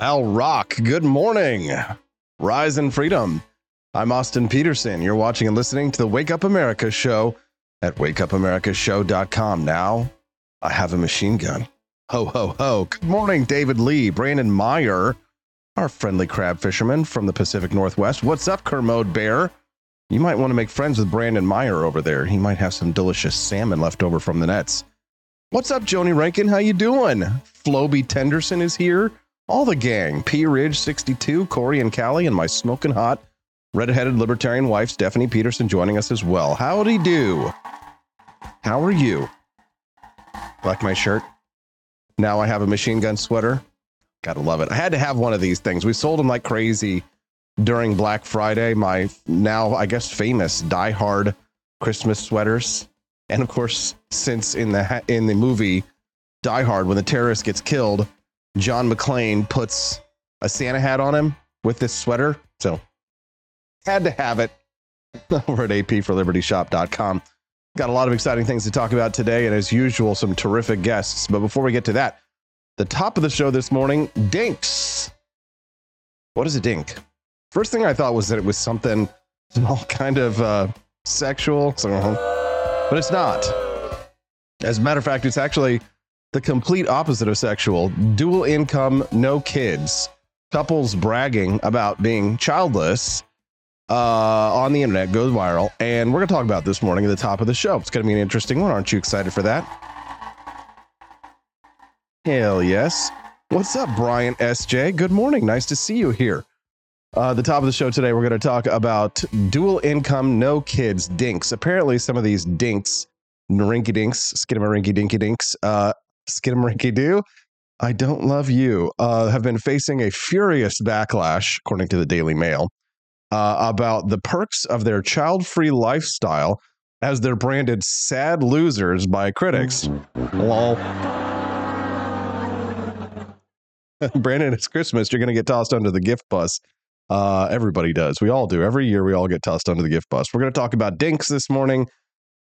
Al Rock, good morning. Rise in freedom. I'm Austin Petersen. You're watching and listening to the Wake Up America show at wakeupAmericaShow.com. Now, I have a machine gun. Ho, ho, ho. Good morning, David Lee, Brandon Meyer, our friendly crab fisherman from the Pacific Northwest. What's up, Kermode Bear? You might want to make friends with Brandon Meyer over there. He might have some delicious salmon left over from the nets. What's up, Joni Rankin? How you doing? Floby Tenderson is here. All the gang. P Ridge 62, Corey and Callie, and my smoking hot red-headed libertarian wife, Stephanie Petersen, joining us as well. Howdy do. How are you? Like my shirt? Now I have a machine gun sweater. Gotta love it. I had to have one of these things. We sold them like crazy during Black Friday. My now, I guess, famous Die Hard Christmas sweaters. And of course, since in the in the movie Die Hard, when the terrorist gets killed, John McClane puts a Santa hat on him with this sweater. So had to have it over at apforlibertyshop.com. Got a lot of exciting things to talk about today, and as usual, some terrific guests. But before we get to that, the top of the show this morning dinks. What is a dink? First thing I thought was that it was something all kind of uh, sexual, so, but it's not. As a matter of fact, it's actually the complete opposite of sexual dual income, no kids, couples bragging about being childless uh, on the internet goes viral. And we're going to talk about this morning at the top of the show. It's going to be an interesting one. Aren't you excited for that? Hell yes. What's up, Brian SJ? Good morning. Nice to see you here. Uh, the top of the show today, we're going to talk about dual income, no kids, dinks. Apparently, some of these dinks, rinky dinks, skidamarinky dinky dinks, uh, skidamarinky doo, I don't love you, uh, have been facing a furious backlash, according to the Daily Mail, uh, about the perks of their child free lifestyle as they're branded sad losers by critics. Lol. Brandon, it's Christmas. You're going to get tossed under the gift bus. Uh, everybody does. We all do. Every year, we all get tossed under the gift bus. We're going to talk about Dinks this morning.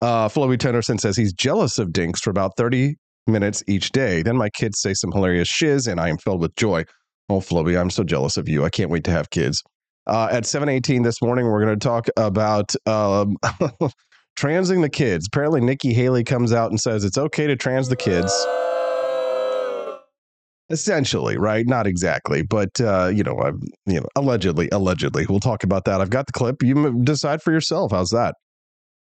Uh, Floby Tenderson says he's jealous of Dinks for about 30 minutes each day. Then my kids say some hilarious shiz, and I am filled with joy. Oh, Floby, I'm so jealous of you. I can't wait to have kids. Uh, at 7:18 this morning, we're going to talk about um, transing the kids. Apparently, Nikki Haley comes out and says it's okay to trans the kids. Essentially, right? Not exactly, but uh, you know, I'm, you know, allegedly, allegedly. We'll talk about that. I've got the clip. You decide for yourself. How's that?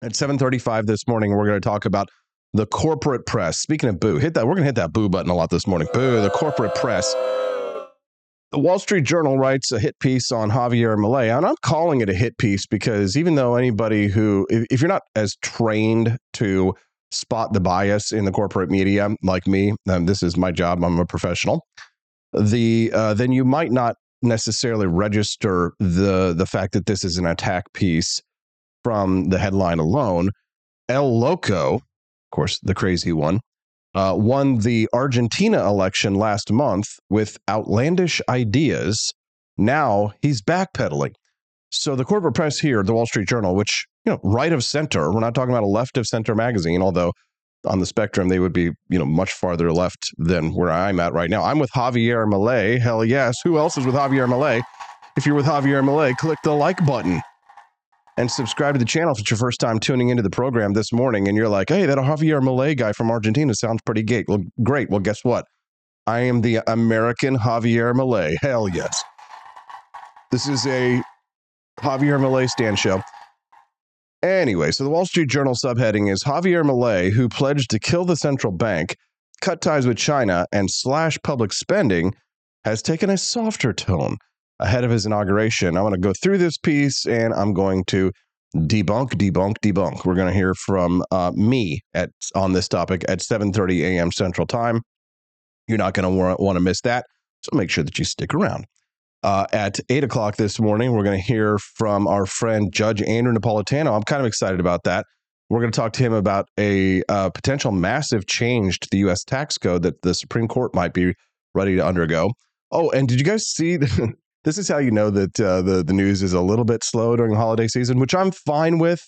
At 7:35 this morning, we're going to talk about the corporate press. Speaking of boo, hit that. We're going to hit that boo button a lot this morning. Boo, the corporate press. The Wall Street Journal writes a hit piece on Javier and I'm not calling it a hit piece because even though anybody who, if you're not as trained to spot the bias in the corporate media like me, this is my job. I'm a professional. The uh, then you might not necessarily register the the fact that this is an attack piece from the headline alone. El Loco, course, the crazy one, uh, won the Argentina election last month with outlandish ideas. Now he's backpedaling. So the corporate press here, the Wall Street Journal, which you know, right of center. We're not talking about a left of center magazine, although on the spectrum they would be, you know, much farther left than where I'm at right now. I'm with Javier Milei. Hell yes. Who else is with Javier Milei? If you're with Javier Milei, click the like button and subscribe to the channel if it's your first time tuning into the program this morning and you're like, hey, that Javier Milei guy from Argentina sounds pretty gay. Well, great. Well, guess what? I am the American Javier Milei. Hell yes. This is a Javier Milei stand show. Anyway, so the Wall Street Journal subheading is Javier Milei, who pledged to kill the central bank, cut ties with China, and slash public spending, has taken a softer tone ahead of his inauguration. I want to go through this piece and I'm going to debunk, debunk, debunk. We're going to hear from uh, me at on this topic at 7:30 a.m. Central Time. You're not going to want to miss that, so make sure that you stick around. Uh, at eight o'clock this morning, we're going to hear from our friend Judge Andrew Napolitano. I'm kind of excited about that. We're going to talk to him about a uh, potential massive change to the U.S. tax code that the Supreme Court might be ready to undergo. Oh, and did you guys see? this is how you know that uh, the the news is a little bit slow during the holiday season, which I'm fine with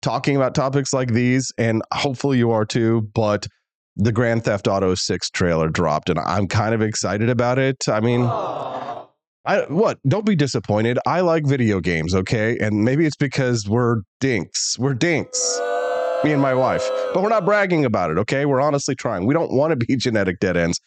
talking about topics like these, and hopefully you are too. But the Grand Theft Auto 6 trailer dropped, and I'm kind of excited about it. I mean, I what? Don't be disappointed. I like video games, okay? And maybe it's because we're dinks. We're dinks. Me and my wife. But we're not bragging about it, okay? We're honestly trying. We don't want to be genetic dead ends.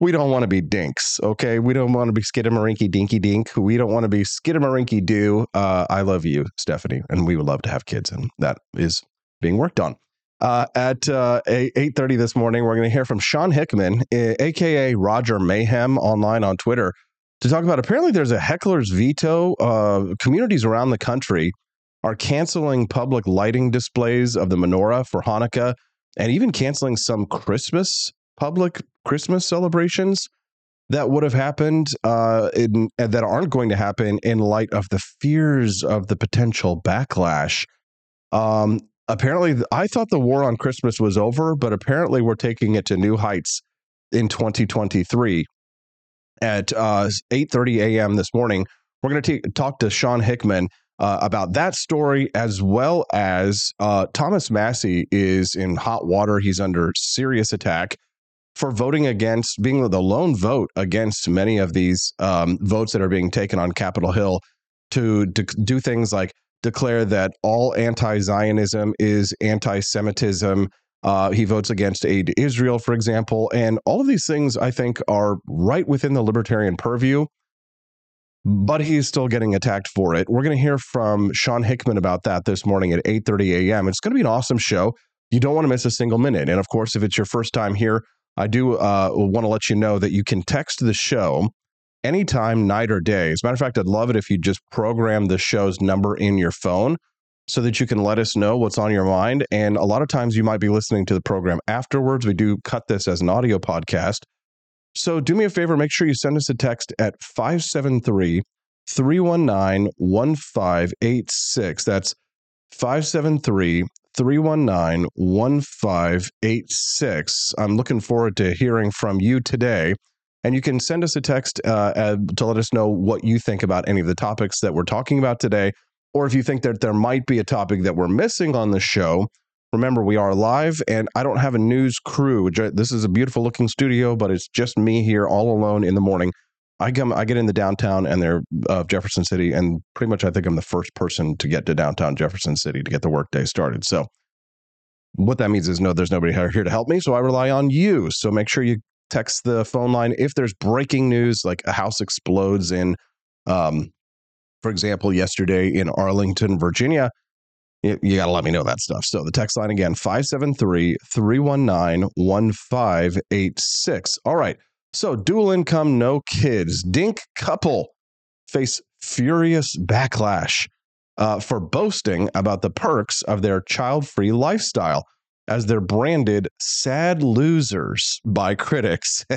We don't want to be dinks, okay? We don't want to be skidamarinky dinky dink. We don't want to be skidamarinky do. Uh, I love you, Stephanie, and we would love to have kids, and that is being worked on. Uh, at uh, 8.30 this morning, we're going to hear from Sean Hickman, a.k.a. Roger Mayhem, online on Twitter to talk about apparently there's a heckler's veto. Uh, communities around the country are canceling public lighting displays of the menorah for Hanukkah and even canceling some Christmas public Christmas celebrations that would have happened uh, in, that aren't going to happen in light of the fears of the potential backlash. Um, apparently, I thought the war on Christmas was over, but apparently we're taking it to new heights in 2023. At uh, 8:30 a.m. this morning, we're going to talk to Sean Hickman uh, about that story, as well as uh, Thomas Massie is in hot water. He's under serious attack for voting against being the lone vote against many of these um, votes that are being taken on Capitol Hill to, to do things like declare that all anti Zionism is anti Semitism. Uh, he votes against aid to Israel, for example. And all of these things, I think, are right within the libertarian purview, but he's still getting attacked for it. We're going to hear from Sean Hickman about that this morning at 8.30 a.m. It's going to be an awesome show. You don't want to miss a single minute. And of course, if it's your first time here, I do uh, want to let you know that you can text the show anytime, night or day. As a matter of fact, I'd love it if you just program the show's number in your phone so that you can let us know what's on your mind. And a lot of times you might be listening to the program afterwards. We do cut this as an audio podcast. So do me a favor, make sure you send us a text at 573 319 1586. That's 573 319 1586. I'm looking forward to hearing from you today. And you can send us a text uh, to let us know what you think about any of the topics that we're talking about today. Or if you think that there might be a topic that we're missing on the show, remember we are live and I don't have a news crew. This is a beautiful looking studio, but it's just me here all alone in the morning. I come, I get in the downtown and they're uh, Jefferson City, and pretty much I think I'm the first person to get to downtown Jefferson City to get the workday started. So, what that means is no, there's nobody here to help me, so I rely on you. So make sure you text the phone line if there's breaking news, like a house explodes in, um, for example, yesterday in Arlington, Virginia. You, you got to let me know that stuff. So the text line again, 573 319 1586. All right. So, dual income, no kids. Dink couple face furious backlash uh, for boasting about the perks of their child free lifestyle as they're branded sad losers by critics.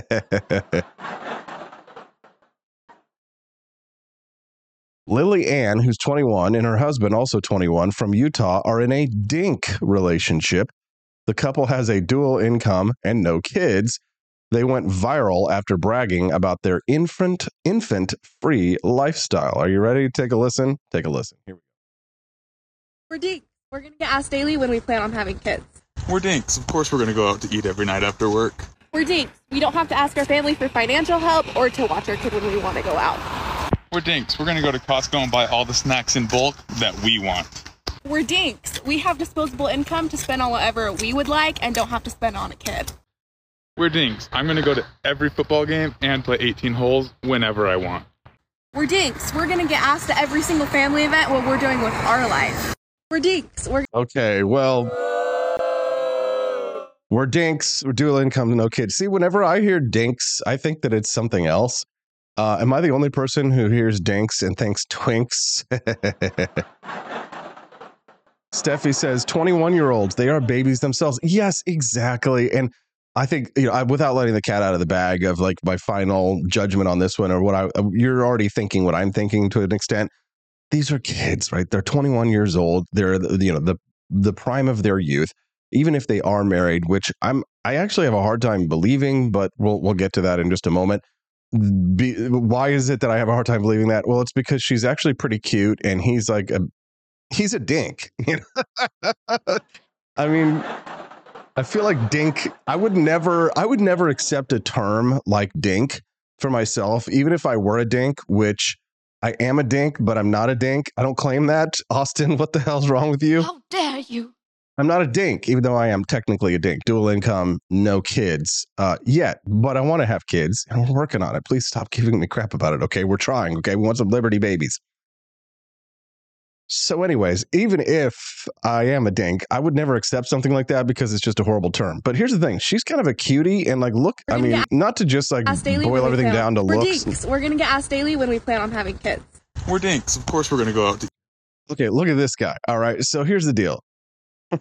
Lily Ann, who's 21, and her husband, also 21, from Utah, are in a dink relationship. The couple has a dual income and no kids. They went viral after bragging about their infant infant free lifestyle. Are you ready to take a listen? Take a listen. Here we go. We're dinks. We're gonna get asked daily when we plan on having kids. We're dinks. Of course, we're gonna go out to eat every night after work. We're dinks. We don't have to ask our family for financial help or to watch our kid when we want to go out. We're dinks. We're gonna go to Costco and buy all the snacks in bulk that we want. We're dinks. We have disposable income to spend on whatever we would like and don't have to spend on a kid. We're dinks. I'm going to go to every football game and play 18 holes whenever I want. We're dinks. We're going to get asked to every single family event what we're doing with our life. We're dinks. We're Okay, well, we're dinks. We're dual income, no kids. See, whenever I hear dinks, I think that it's something else. Uh, am I the only person who hears dinks and thinks twinks? Steffi says 21 year olds, they are babies themselves. Yes, exactly. And I think you know, I, without letting the cat out of the bag of like my final judgment on this one or what I uh, you're already thinking what I'm thinking to an extent. These are kids, right? They're 21 years old. They're you know the the prime of their youth. Even if they are married, which I'm I actually have a hard time believing, but we'll we'll get to that in just a moment. Be, why is it that I have a hard time believing that? Well, it's because she's actually pretty cute, and he's like a he's a dink. You know? I mean, I feel like dink. I would never. I would never accept a term like dink for myself, even if I were a dink, which I am a dink, but I'm not a dink. I don't claim that. Austin, what the hell's wrong with you? How dare you? I'm not a dink, even though I am technically a dink. Dual income, no kids uh, yet, but I want to have kids and we're working on it. Please stop giving me crap about it. Okay. We're trying. Okay. We want some Liberty babies. So, anyways, even if I am a dink, I would never accept something like that because it's just a horrible term. But here's the thing she's kind of a cutie. And like, look, I mean, get not to just like Asked daily boil everything down to We're looks. dinks. We're gonna get asked daily when we plan on having kids. We're dinks. Of course, we're going to go out to Okay, look at this guy. All right. So here's the deal.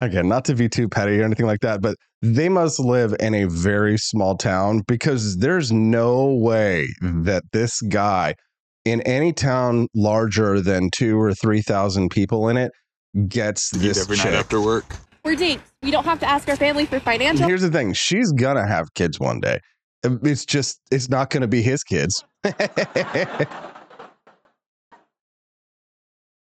Again, not to be too petty or anything like that, but they must live in a very small town because there's no way that this guy in any town larger than two or 3,000 people in it gets eat this every chick. night after work. We're dinks. We don't have to ask our family for financial. here's the thing she's going to have kids one day. It's just, it's not going to be his kids.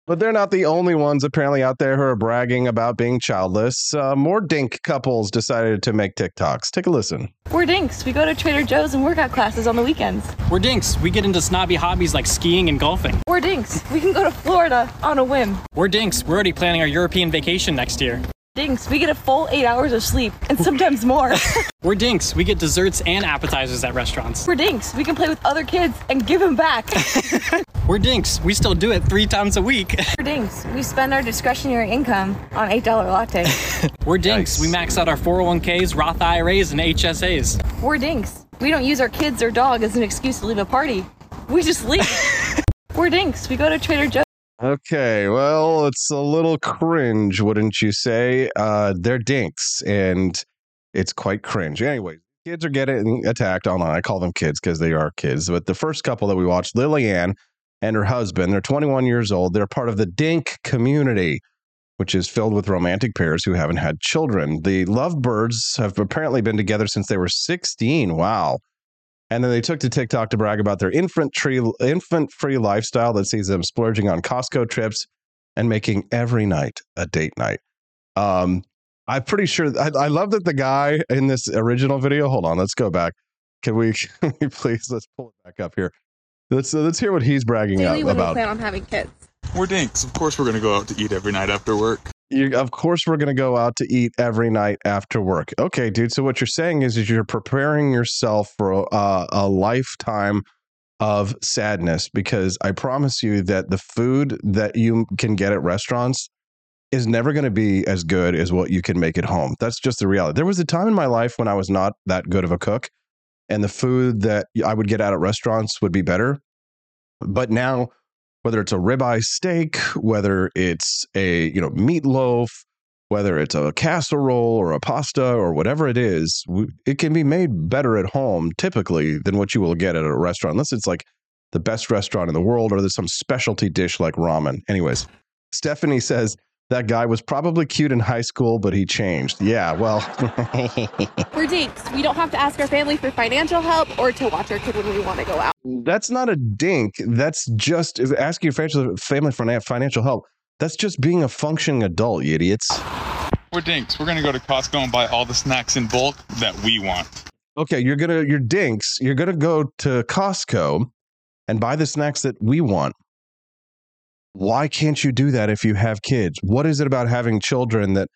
But they're not the only ones apparently out there who are bragging about being childless. Uh, more dink couples decided to make TikToks. Take a listen. We're dinks. We go to Trader Joe's and workout classes on the weekends. We're dinks. We get into snobby hobbies like skiing and golfing. We're dinks. We can go to Florida on a whim. We're dinks. We're already planning our European vacation next year. Dinks. We get a full eight hours of sleep and sometimes more. We're dinks. We get desserts and appetizers at restaurants. We're dinks. We can play with other kids and give them back. We're dinks. We still do it three times a week. We're dinks. We spend our discretionary income on $8 lattes. We're dinks. Nice. We max out our 401ks, Roth IRAs, and HSAs. We're dinks. We don't use our kids or dog as an excuse to leave a party. We just leave. We're dinks. We go to Trader Joe's. Okay, well, it's a little cringe, wouldn't you say? Uh, they're dinks, and it's quite cringe. Anyway, kids are getting attacked online. I call them kids because they are kids. But the first couple that we watched, Lillian and her husband, they're 21 years old. They're part of the dink community, which is filled with romantic pairs who haven't had children. The lovebirds have apparently been together since they were 16. Wow. And then they took to TikTok to brag about their infant tree infant free lifestyle that sees them splurging on Costco trips and making every night a date night. Um, I'm pretty sure. I, I love that the guy in this original video. Hold on, let's go back. Can we, can we please let's pull it back up here. Let's uh, let's hear what he's bragging daily up when we about. plan on having kids. We're dinks. Of course, we're going to go out to eat every night after work. You, of course, we're going to go out to eat every night after work. Okay, dude. So what you're saying is, is you're preparing yourself for a, a lifetime of sadness because I promise you that the food that you can get at restaurants is never going to be as good as what you can make at home. That's just the reality. There was a time in my life when I was not that good of a cook, and the food that I would get out at restaurants would be better. But now whether it's a ribeye steak, whether it's a you know meatloaf, whether it's a casserole or a pasta or whatever it is, it can be made better at home typically than what you will get at a restaurant, unless it's like the best restaurant in the world or there's some specialty dish like ramen. Anyways, Stephanie says that guy was probably cute in high school, but he changed. Yeah, well, We're dinks. We don't have to ask our family for financial help or to watch our kid when we want to go out. that's not a dink. That's just asking your family for financial help. That's just being a functioning adult, you idiots. We're dinks. We're going to go to Costco and buy all the snacks in bulk that we want. Okay, you're gonna you're dinks. You're gonna go to Costco and buy the snacks that we want. Why can't you do that if you have kids? What is it about having children that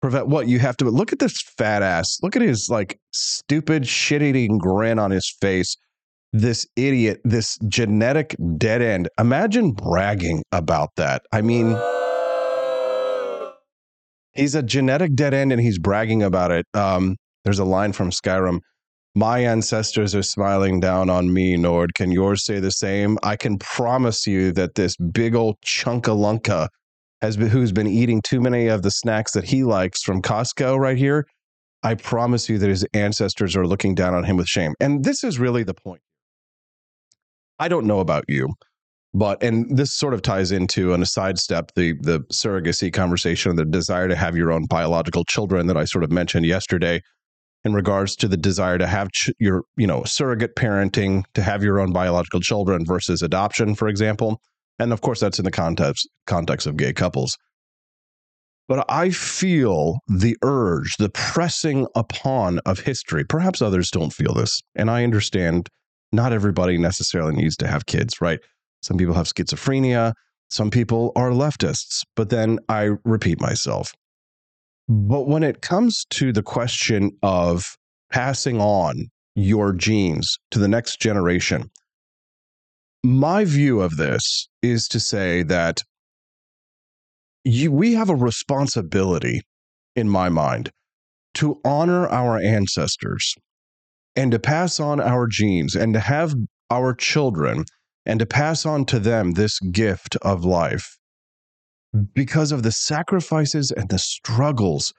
prevent what you have to look at this fat ass? Look at his like stupid shit eating grin on his face. This idiot, this genetic dead end. Imagine bragging about that. I mean, he's a genetic dead end and he's bragging about it. Um, there's a line from Skyrim. My ancestors are smiling down on me, Nord. Can yours say the same? I can promise you that this big old chunkalunka has been, who's been eating too many of the snacks that he likes from Costco right here. I promise you that his ancestors are looking down on him with shame. And this is really the point. I don't know about you, but and this sort of ties into on a sidestep the the surrogacy conversation, the desire to have your own biological children that I sort of mentioned yesterday in regards to the desire to have ch- your you know surrogate parenting to have your own biological children versus adoption for example and of course that's in the context context of gay couples but I feel the urge, the pressing upon of history. Perhaps others don't feel this. And I understand not everybody necessarily needs to have kids, right? Some people have schizophrenia, some people are leftists. But then I repeat myself. But when it comes to the question of passing on your genes to the next generation, my view of this is to say that you, we have a responsibility, in my mind, to honor our ancestors and to pass on our genes and to have our children and to pass on to them this gift of life because of the sacrifices and the struggles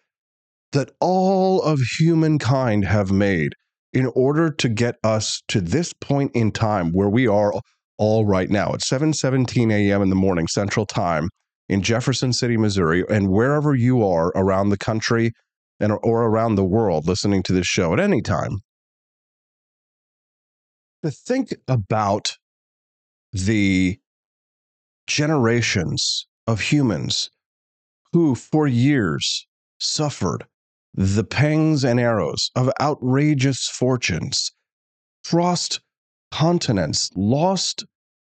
that all of humankind have made in order to get us to this point in time where we are all right now. It's 7:17 a.m. in the morning Central Time in Jefferson City, Missouri, and wherever you are around the country and or around the world listening to this show at any time. To think about the generations of humans who for years suffered the pangs and arrows of outrageous fortunes, crossed continents, lost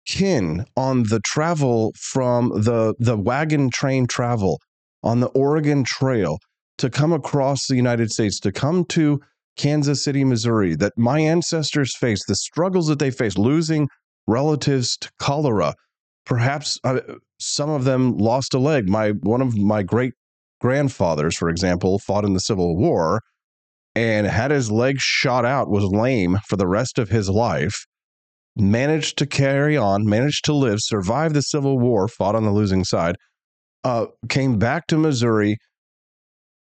kin on the travel from the, the wagon train travel on the Oregon Trail to come across the United States, to come to Kansas City, Missouri, that my ancestors faced, the struggles that they faced, losing relatives to cholera. Perhaps uh, some of them lost a leg. My one of my great grandfathers, for example, fought in the Civil War and had his leg shot out, was lame for the rest of his life managed to carry on, managed to live, survived the Civil War, fought on the losing side, uh, came back to Missouri,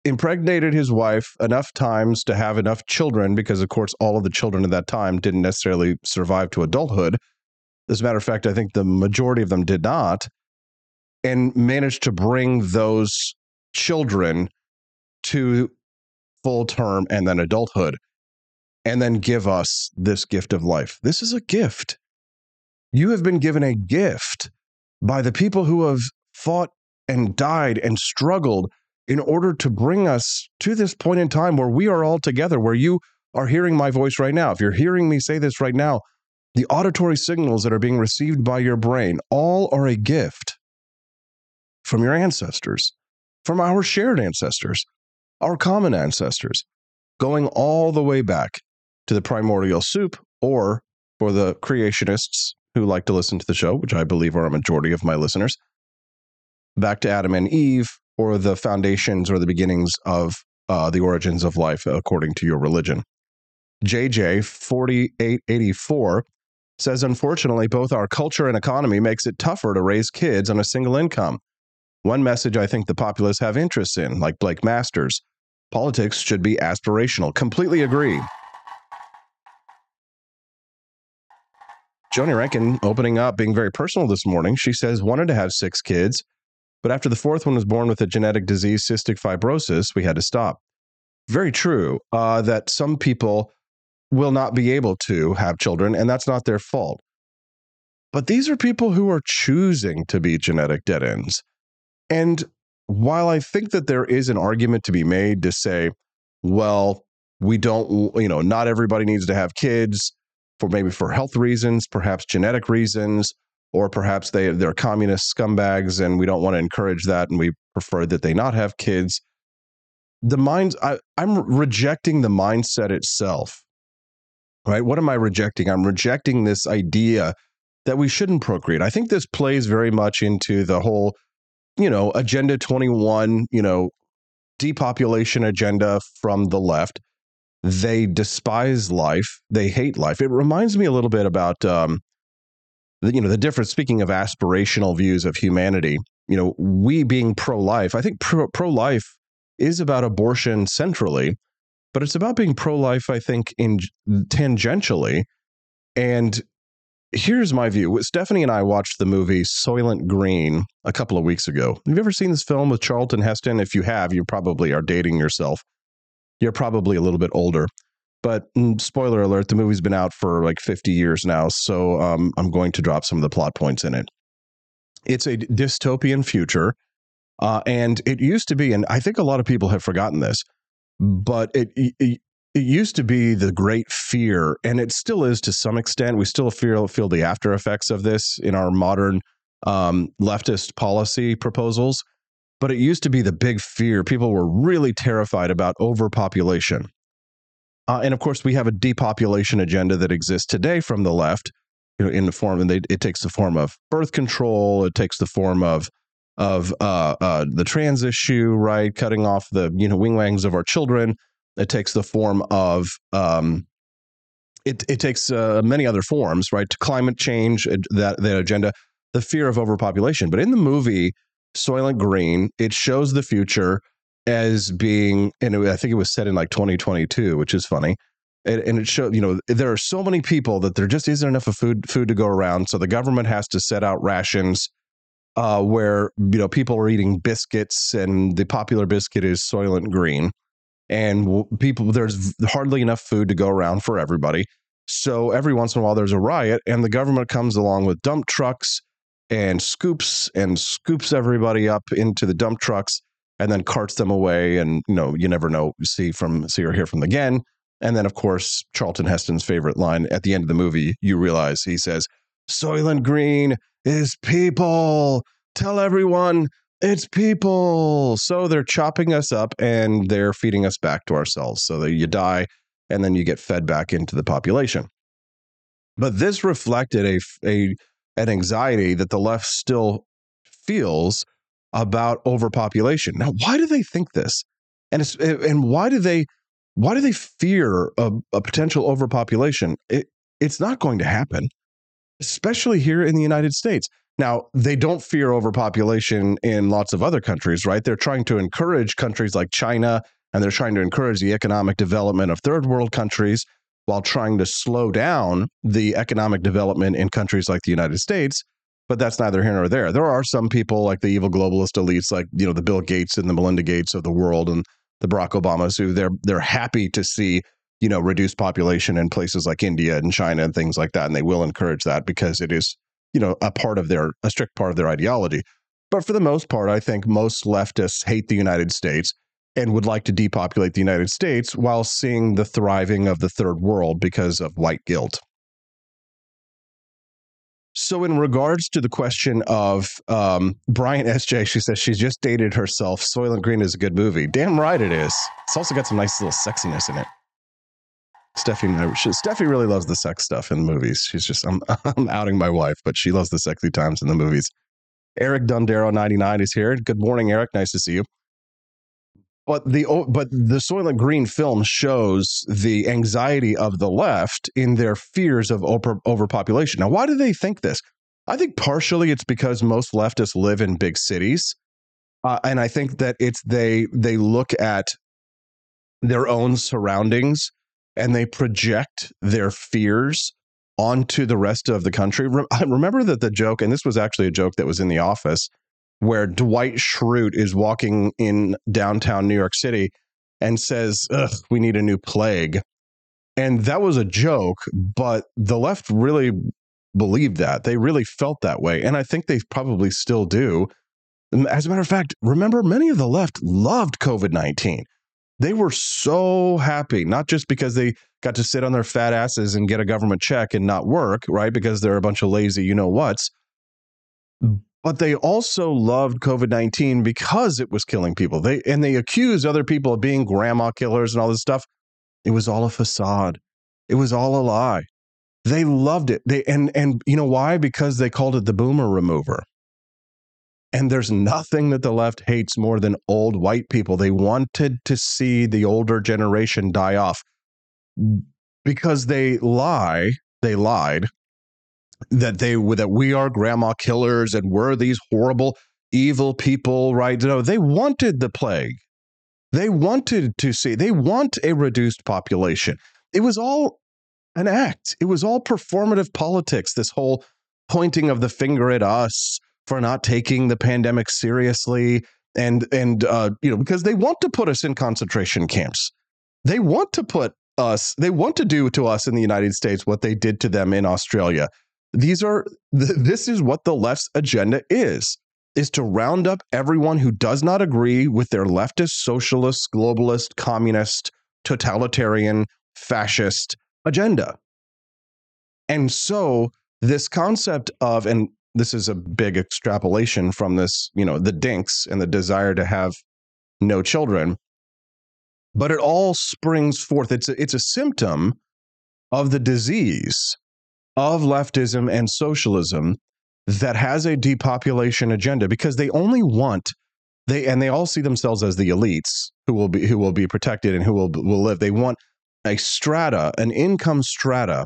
impregnated his wife enough times to have enough children, because of course, all of the children at that time didn't necessarily survive to adulthood. As a matter of fact, I think the majority of them did not, and managed to bring those children to full term and then adulthood and then give us this gift of life. This is a gift. You have been given a gift by the people who have fought and died and struggled in order to bring us to this point in time where we are all together, where you are hearing my voice right now. If you're hearing me say this right now, the auditory signals that are being received by your brain all are a gift from your ancestors, from our shared ancestors, our common ancestors, going all the way back to the primordial soup, or for the creationists who like to listen to the show, which I believe are a majority of my listeners, back to Adam and Eve, or the foundations or the beginnings of uh, the origins of life according to your religion. JJ 4884 says, unfortunately, both our culture and economy makes it tougher to raise kids on a single income. One message I think the populace have interests in, like Blake Masters, politics should be aspirational. Completely agree. Joni Rankin opening up, being very personal this morning. She says, wanted to have six kids, but after the fourth one was born with a genetic disease, cystic fibrosis, we had to stop. Very true uh, that some people will not be able to have children, and that's not their fault. But these are people who are choosing to be genetic dead ends. And while I think that there is an argument to be made to say, well, we don't, you know, not everybody needs to have kids for maybe for health reasons, perhaps genetic reasons, or perhaps they they're communist scumbags and we don't want to encourage that and we prefer that they not have kids. The minds I, I'm rejecting the mindset itself. Right? What am I rejecting? I'm rejecting this idea that we shouldn't procreate. I think this plays very much into the whole, you know, agenda 21, you know, depopulation agenda from the left they despise life. They hate life. It reminds me a little bit about, um, the, you know, the difference. Speaking of aspirational views of humanity, you know, we being pro-life, I think pro pro-life is about abortion centrally, but it's about being pro-life. I think in tangentially, and here's my view. Stephanie and I watched the movie Soylent Green a couple of weeks ago. Have you ever seen this film with Charlton Heston? If you have, you probably are dating yourself you're probably a little bit older. But mm, spoiler alert, the movie's been out for like 50 years now. So um, I'm going to drop some of the plot points in it. It's a dystopian future Uh, and it used to be, and I think a lot of people have forgotten this, but it, it it used to be the great fear, and it still is to some extent. We still feel feel the after effects of this in our modern um, leftist policy proposals. But it used to be the big fear. People were really terrified about overpopulation. Uh, and of course, we have a depopulation agenda that exists today from the left, you know, in the form, and they, it takes the form of birth control. It takes the form of of uh, uh, the trans issue, right? Cutting off the you know wing wangs of our children. It takes the form of um, it. It takes uh, many other forms, right? To climate change, that that agenda, the fear of overpopulation. But in the movie Soylent Green, it shows the future as being, and I think it was set in like 2022, which is funny. And, and it showed, you know, there are so many people that there just isn't enough of food food to go around. So the government has to set out rations uh, where you know people are eating biscuits, and the popular biscuit is Soylent Green, and people there's hardly enough food to go around for everybody. So every once in a while there's a riot, and the government comes along with dump trucks and scoops and scoops everybody up into the dump trucks and then carts them away. And you know you never know see from see or hear from again. And then of course charlton heston's favorite line at the end of the movie you realize he says soylent green is people tell everyone it's people so they're chopping us up and they're feeding us back to ourselves so that you die and then you get fed back into the population but this reflected a, a an anxiety that the left still feels about overpopulation. Now, why do they think this? And it's, eh, and why do they why do they fear a, a potential overpopulation? It, it's not going to happen, especially here in the United States. Now, they don't fear overpopulation in lots of other countries, right? They're trying to encourage countries like China and they're trying to encourage the economic development of third world countries while trying to slow down the economic development in countries like the United States. But that's neither here nor there. There are some people like the evil globalist elites, like you know the Bill Gates and the Melinda Gates of the world, and the Barack Obamas, who they're they're happy to see you know reduced population in places like India and China and things like that, and they will encourage that because it is you know a part of their a strict part of their ideology. But for the most part, I think most leftists hate the United States and would like to depopulate the United States while seeing the thriving of the third world because of white guilt. So, in regards to the question of um, Bryant SJ, she says she's just dated herself. Soylent Green is a good movie. Damn right it is. It's also got some nice little sexiness in it. Steffi, she, Steffi really loves the sex stuff in movies. She's just, I'm, I'm outing my wife, but she loves the sexy times in the movies. Eric Dundero 99 is here. Good morning, Eric. Nice to see you but the but the Soylent Green film shows the anxiety of the left in their fears of over, overpopulation. Now, why do they think this? I think partially it's because most leftists live in big cities, uh, and I think that it's they they look at their own surroundings and they project their fears onto the rest of the country. I remember that the joke, and this was actually a joke that was in the office where Dwight Schrute is walking in downtown New York City and says, we need a new plague. And that was a joke, but the left really believed that. They really felt that way. And I think they probably still do. As a matter of fact, remember, many of the left loved COVID 19. They were so happy, not just because they got to sit on their fat asses and get a government check and not work, right? Because they're a bunch of lazy, you know what's, but they also loved COVID 19 because it was killing people. They and they accused other people of being grandma killers and all this stuff. It was all a facade. It was all a lie. They loved it. They and and you know why? Because they called it the boomer remover. And there's nothing that the left hates more than old white people. They wanted to see the older generation die off because they lie. They lied that they that we are grandma killers and we're these horrible evil people right no they wanted the plague they wanted to see they want a reduced population it was all an act it was all performative politics this whole pointing of the finger at us for not taking the pandemic seriously and and uh, you know because they want to put us in concentration camps they want to put us they want to do to us in the united states what they did to them in australia these are th- this is what the left's agenda is. is to round up everyone who does not agree with their leftist, socialist, globalist, communist, totalitarian, fascist agenda. And so, this concept of, and this is a big extrapolation from this, you know, the dinks and the desire to have no children, but it all springs forth. It's a, it's a symptom of the disease of leftism and socialism that has a depopulation agenda because they only want they and they all see themselves as the elites who will be who will be protected and who will will live. They want a strata, an income strata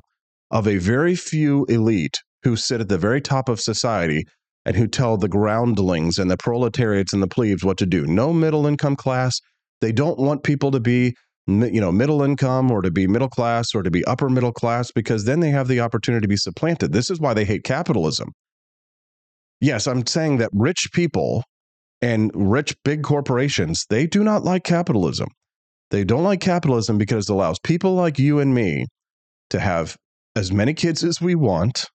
of a very few elite who sit at the very top of society and who tell the groundlings and the proletariats and the plebes what to do. No middle income class. They don't want people to be you know middle income or to be middle class or to be upper middle class because then they have the opportunity to be supplanted. This is why they hate capitalism yes, I'm saying that rich people and rich big corporations, they do not like capitalism. They don't like capitalism because it allows people like you and me to have as many kids as we want,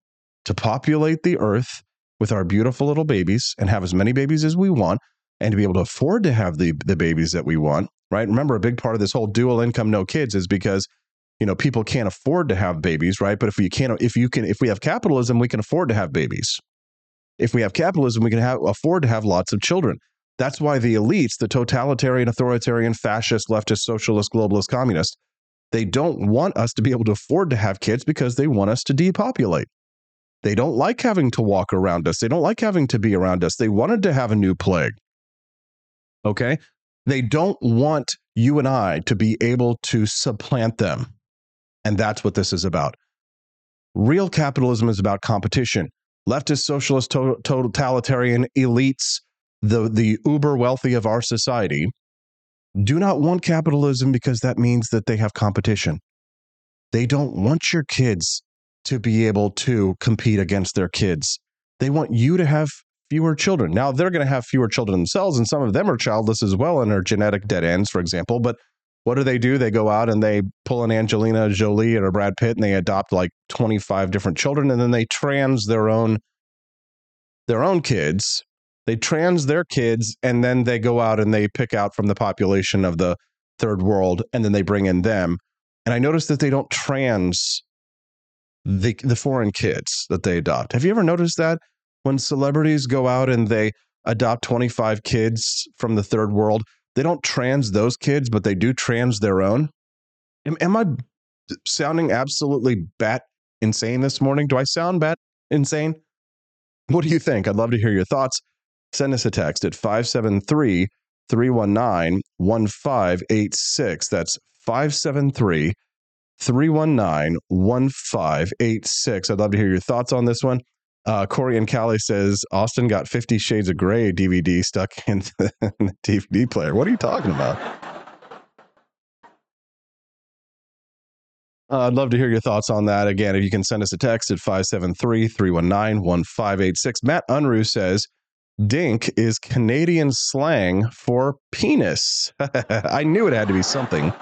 to populate the earth with our beautiful little babies and have as many babies as we want and to be able to afford to have the the babies that we want, right? Remember a big part of this whole dual income no kids is because you know people can't afford to have babies, right? But if you can't if you can if we have capitalism, we can afford to have babies if we have capitalism, we can have, afford to have lots of children. That's why the elites, the totalitarian, authoritarian, fascist, leftist, socialist, globalist, communist, they don't want us to be able to afford to have kids because they want us to depopulate. They don't like having to walk around us. They don't like having to be around us. They wanted to have a new plague. Okay? They don't want you and I to be able to supplant them. And that's what this is about. Real capitalism is about competition leftist, socialist, to- totalitarian elites, the, the uber wealthy of our society, do not want capitalism because that means that they have competition. They don't want your kids to be able to compete against their kids. They want you to have fewer children. Now, they're going to have fewer children themselves, and some of them are childless as well and are genetic dead ends, for example. But what do they do? They go out and they pull an Angelina Jolie or a Brad Pitt and they adopt like 25 different children and then they trans their own their own kids. They trans their kids and then they go out and they pick out from the population of the third world and then they bring in them. And I noticed that they don't trans the the foreign kids that they adopt. Have you ever noticed that when celebrities go out and they adopt 25 kids from the third world, they don't trans those kids, but they do trans their own. Am, am I sounding absolutely bat insane this morning? Do I sound bat insane? What do you think? I'd love to hear your thoughts. Send us a text at 573 319 1586. That's 573 319 1586. I'd love to hear your thoughts on this one. Uh, Corey and Callie says Austin got Fifty Shades of Grey DVD stuck in the, DVD player. What are you talking about? Uh, I'd love to hear your thoughts on that. Again, if you can send us a text at 573 319 1586. Matt Unruh says, Dink is Canadian slang for penis. I knew it had to be something.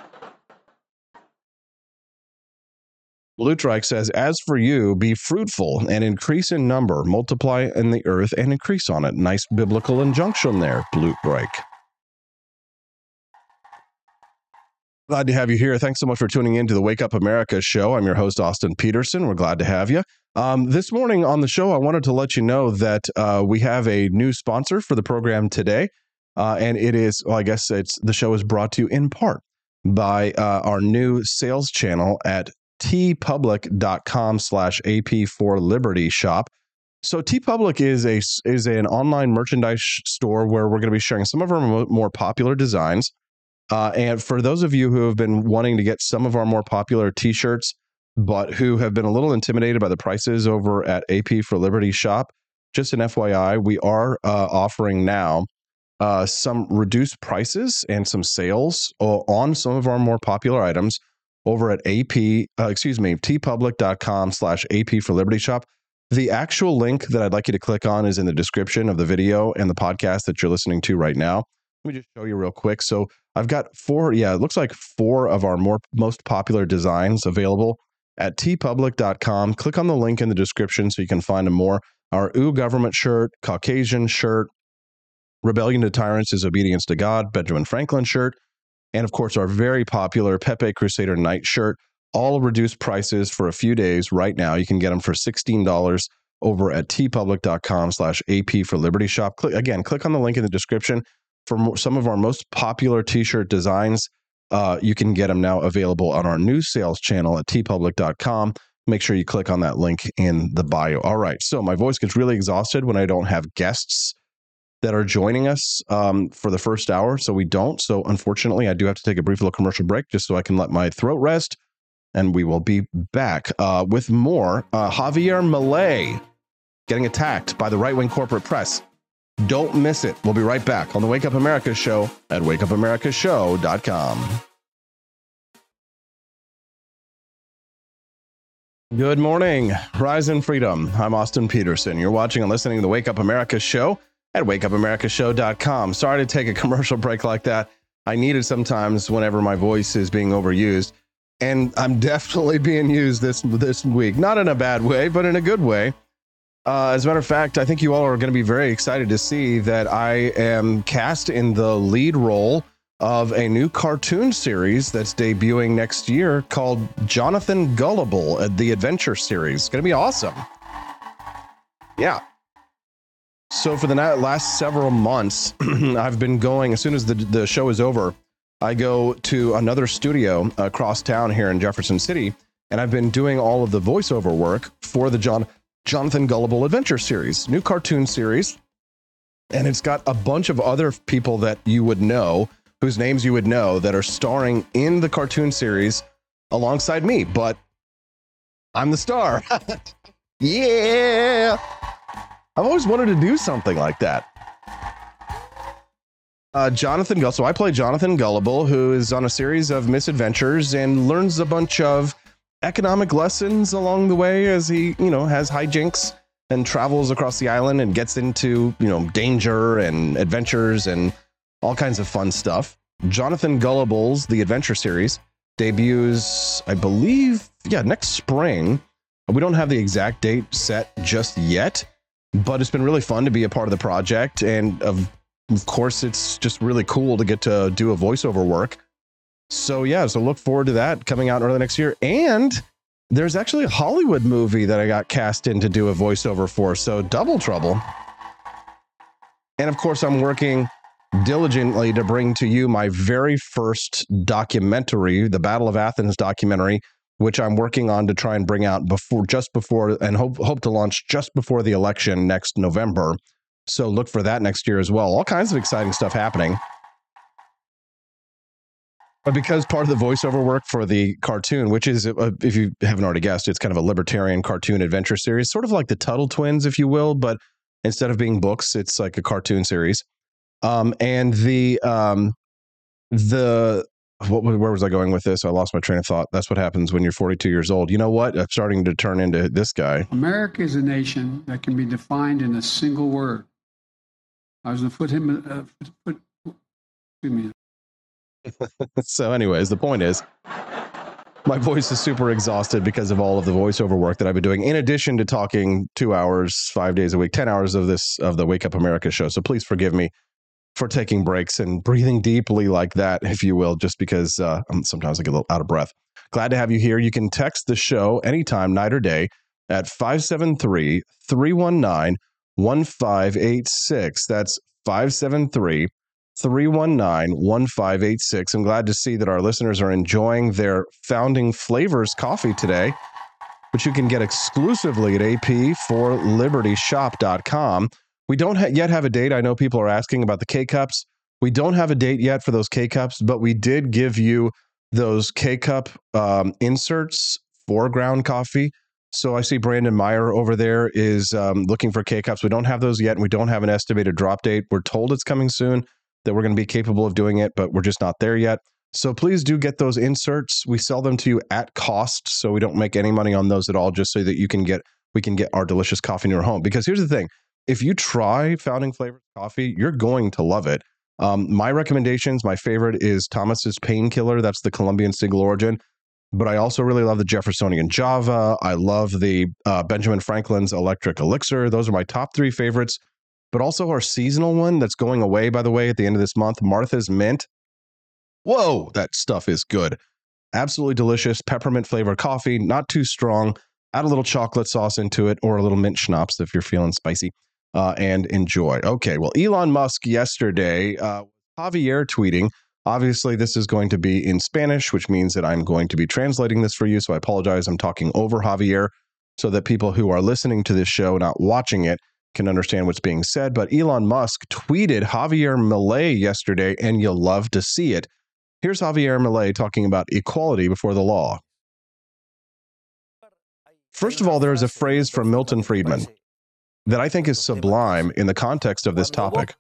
Lutrike says, As for you, be fruitful and increase in number, multiply in the earth and increase on it. Nice biblical injunction there, Lutrike. Glad to have you here. Thanks so much for tuning in to the Wake Up America show. I'm your host, Austin Petersen. We're glad to have you. Um, this morning on the show, I wanted to let you know that uh, we have a new sponsor for the program today. Uh, and it is, well, I guess it's the show is brought to you in part by uh, our new sales channel at teepublic.com slash AP for Liberty shop. So teepublic is a is an online merchandise store where we're going to be sharing some of our more popular designs. Uh, and for those of you who have been wanting to get some of our more popular T-shirts, but who have been a little intimidated by the prices over at AP for Liberty shop, just an FYI, we are uh, offering now uh, some reduced prices and some sales on some of our more popular items over at AP, uh, excuse me, teepublic.com slash AP for Liberty Shop. The actual link that I'd like you to click on is in the description of the video and the podcast that you're listening to right now. Let me just show you real quick. So I've got four, yeah, it looks like four of our more most popular designs available at teepublic.com. Click on the link in the description so you can find them more. Our OO government shirt, Caucasian shirt, Rebellion to Tyrants is Obedience to God, Benjamin Franklin shirt. And of course, our very popular Pepe Crusader Knight shirt, all reduced prices for a few days right now. You can get them for $16 over at teepublic.com slash AP for Liberty Shop. Click, again, click on the link in the description for mo- some of our most popular t-shirt designs. Uh, you can get them now available on our new sales channel at teepublic.com. Make sure you click on that link in the bio. All right. So my voice gets really exhausted when I don't have guests that are joining us um, for the first hour. So we don't. So unfortunately, I do have to take a brief little commercial break just so I can let my throat rest. And we will be back uh, with more. Uh, Javier Milei getting attacked by the right wing corporate press. Don't miss it. We'll be right back on the Wake Up America show at wakeupAmericaShow.com. Good morning, Rise in Freedom. I'm Austin Petersen. You're watching and listening to the Wake Up America show at wakeupAmericaShow.com. Sorry to take a commercial break like that. I need it sometimes whenever my voice is being overused. And I'm definitely being used this this week. Not in a bad way, but in a good way. Uh, as a matter of fact, I think you all are going to be very excited to see that I am cast in the lead role of a new cartoon series that's debuting next year called Jonathan Gullible, uh, the adventure series. It's going to be awesome. Yeah. So for the last several months, I've been going as soon as the the show is over, I go to another studio across town here in Jefferson City, and I've been doing all of the voiceover work for the John Jonathan Gullible Adventure series, new cartoon series. And it's got a bunch of other people that you would know, whose names you would know, that are starring in the cartoon series alongside me. But I'm the star. yeah. I've always wanted to do something like that. Uh, Jonathan Gull. So I play Jonathan Gullible, who is on a series of misadventures and learns a bunch of economic lessons along the way as he, you know, has hijinks and travels across the island and gets into, you know, danger and adventures and all kinds of fun stuff. Jonathan Gullible's The Adventure Series debuts, I believe, yeah, next spring. We don't have the exact date set just yet, but it's been really fun to be a part of the project. And of, of course, it's just really cool to get to do a voiceover work. So, yeah, so look forward to that coming out early next year. And there's actually a Hollywood movie that I got cast in to do a voiceover for. So, double trouble. And of course, I'm working diligently to bring to you my very first documentary, the Battle of Athens documentary, which I'm working on to try and bring out before, just before, and hope hope to launch just before the election next November. So look for that next year as well. All kinds of exciting stuff happening. But because part of the voiceover work for the cartoon, which is, uh, if you haven't already guessed, it's kind of a libertarian cartoon adventure series, sort of like the Tuttle Twins, if you will, but instead of being books, it's like a cartoon series. Um, and the um, the what, where was I going with this? I lost my train of thought. That's what happens when you're 42 years old. You know what? I'm starting to turn into this guy. America is a nation that can be defined in a single word. I was going to put him. Uh, put, excuse me. so, anyways, the point is, my voice is super exhausted because of all of the voiceover work that I've been doing. In addition to talking two hours, five days a week, ten hours of this of the Wake Up America show. So please forgive me for taking breaks and breathing deeply like that, if you will, just because uh, sometimes I get a little out of breath. Glad to have you here. You can text the show anytime, night or day, at 573 319 1586. That's 573 319 1586. I'm glad to see that our listeners are enjoying their Founding Flavors coffee today, which you can get exclusively at ap4libertyshop.com. We don't ha- yet have a date. I know people are asking about the K cups. We don't have a date yet for those K cups, but we did give you those K cup um, inserts for ground coffee. So I see Brandon Meyer over there is um, looking for K cups. We don't have those yet, and we don't have an estimated drop date. We're told it's coming soon, that we're going to be capable of doing it, but we're just not there yet. So please do get those inserts. We sell them to you at cost, so we don't make any money on those at all, just so that you can get we can get our delicious coffee in your home. Because here's the thing: if you try Founding Flavors coffee, you're going to love it. Um, my recommendations, my favorite is Thomas's Painkiller. That's the Colombian single origin. But I also really love the Jeffersonian Java. I love the uh, Benjamin Franklin's Electric Elixir. Those are my top three favorites. but also our seasonal one that's going away, by the way, at the end of this month Martha's Mint. Whoa, that stuff is good. Absolutely delicious. Peppermint flavored coffee, not too strong. Add a little chocolate sauce into it or a little mint schnapps if you're feeling spicy uh, and enjoy. Okay, well, Elon Musk yesterday, uh, Javier tweeting. Obviously, this is going to be in Spanish, which means that I'm going to be translating this for you. So I apologize. I'm talking over Javier so that people who are listening to this show, not watching it, can understand what's being said. But Elon Musk tweeted Javier Milei yesterday, and you'll love to see it. Here's Javier Milei talking about equality before the law. First of all, there is a phrase from Milton Friedman that I think is sublime in the context of this topic.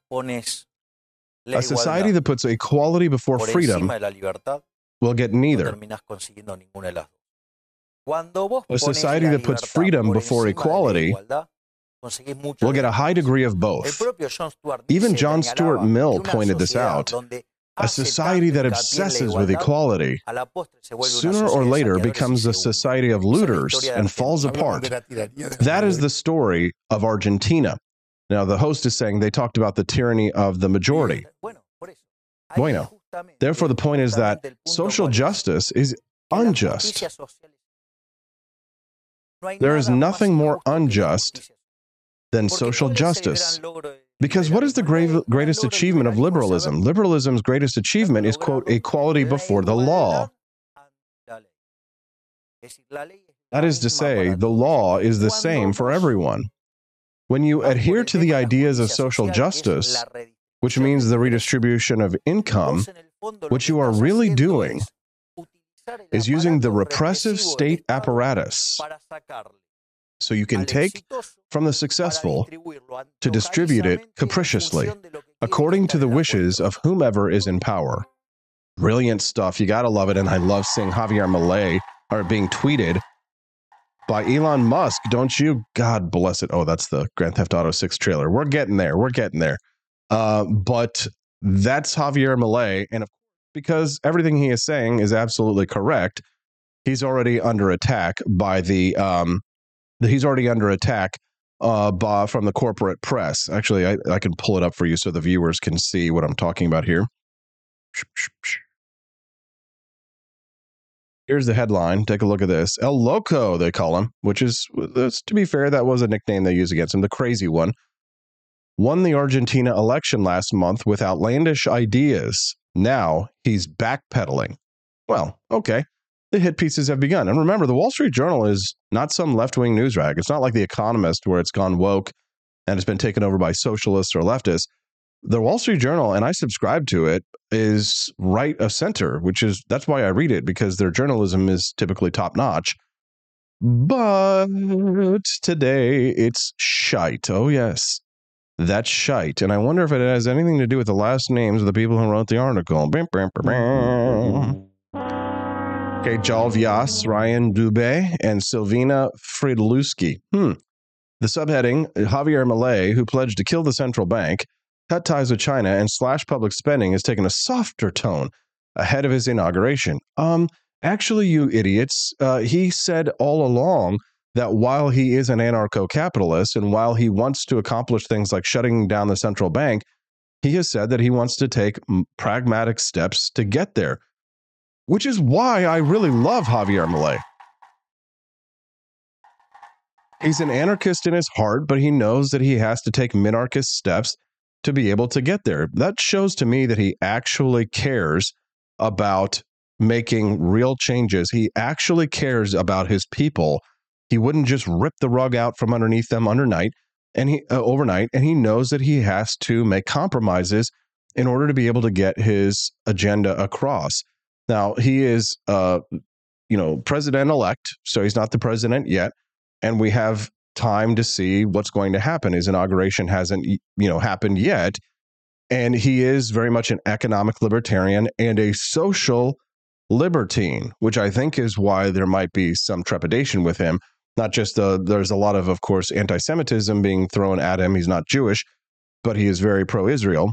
A society that puts equality before freedom will get neither. A society that puts freedom before equality will get a high degree of both. Even John Stuart Mill pointed this out. A society that obsesses with equality sooner or later becomes a society of looters and falls apart. That is the story of Argentina. Now, the host is saying they talked about the tyranny of the majority. Bueno. Therefore, the point is that social justice is unjust. There is nothing more unjust than social justice. Because what is the grave, greatest achievement of liberalism? Liberalism's greatest achievement is, quote, equality before the law. That is to say, the law is the same for everyone. When you adhere to the ideas of social justice, which means the redistribution of income, what you are really doing is using the repressive state apparatus so you can take from the successful to distribute it capriciously according to the wishes of whomever is in power. Brilliant stuff. You got to love it. And I love seeing Javier Milei are being tweeted by Elon Musk, don't you? God bless it. Oh, that's the Grand Theft Auto 6 trailer. We're getting there. We're getting there. Uh, but that's Javier Milei. And because everything he is saying is absolutely correct, he's already under attack by the um, he's already under attack uh, by, from the corporate press. Actually, I, I can pull it up for you so the viewers can see what I'm talking about here. Here's the headline. Take a look at this. El Loco, they call him, which is, to be fair, that was a nickname they use against him, the crazy one. Won the Argentina election last month with outlandish ideas. Now he's backpedaling. Well, okay the hit pieces have begun. And remember, the Wall Street Journal is not some left wing news rag. It's not like The Economist where it's gone woke and it's been taken over by socialists or leftists. The Wall Street Journal, and I subscribe to it, is right of center, which is that's why I read it because their journalism is typically top notch. But today it's shite. Oh, yes. That's shite. And I wonder if it has anything to do with the last names of the people who wrote the article. Joel Vyas, Ryan Dubé, and Silvina Frydlewsky. Hmm. The subheading Javier Milei, who pledged to kill the central bank, cut ties with China, and slash public spending, has taken a softer tone ahead of his inauguration. Um, actually, you idiots, uh, he said all along that while he is an anarcho capitalist and while he wants to accomplish things like shutting down the central bank, he has said that he wants to take pragmatic steps to get there which is why I really love Javier Milei. He's an anarchist in his heart, but he knows that he has to take minarchist steps to be able to get there. That shows to me that he actually cares about making real changes. He actually cares about his people. He wouldn't just rip the rug out from underneath them undernight and he uh, overnight and he knows that he has to make compromises in order to be able to get his agenda across. Now he is, uh, you know, president elect, so he's not the president yet, and we have time to see what's going to happen. His inauguration hasn't, you know, happened yet, and he is very much an economic libertarian and a social libertine, which I think is why there might be some trepidation with him. Not just uh, there's a lot of, of course, anti-Semitism being thrown at him. He's not Jewish, but he is very pro-Israel.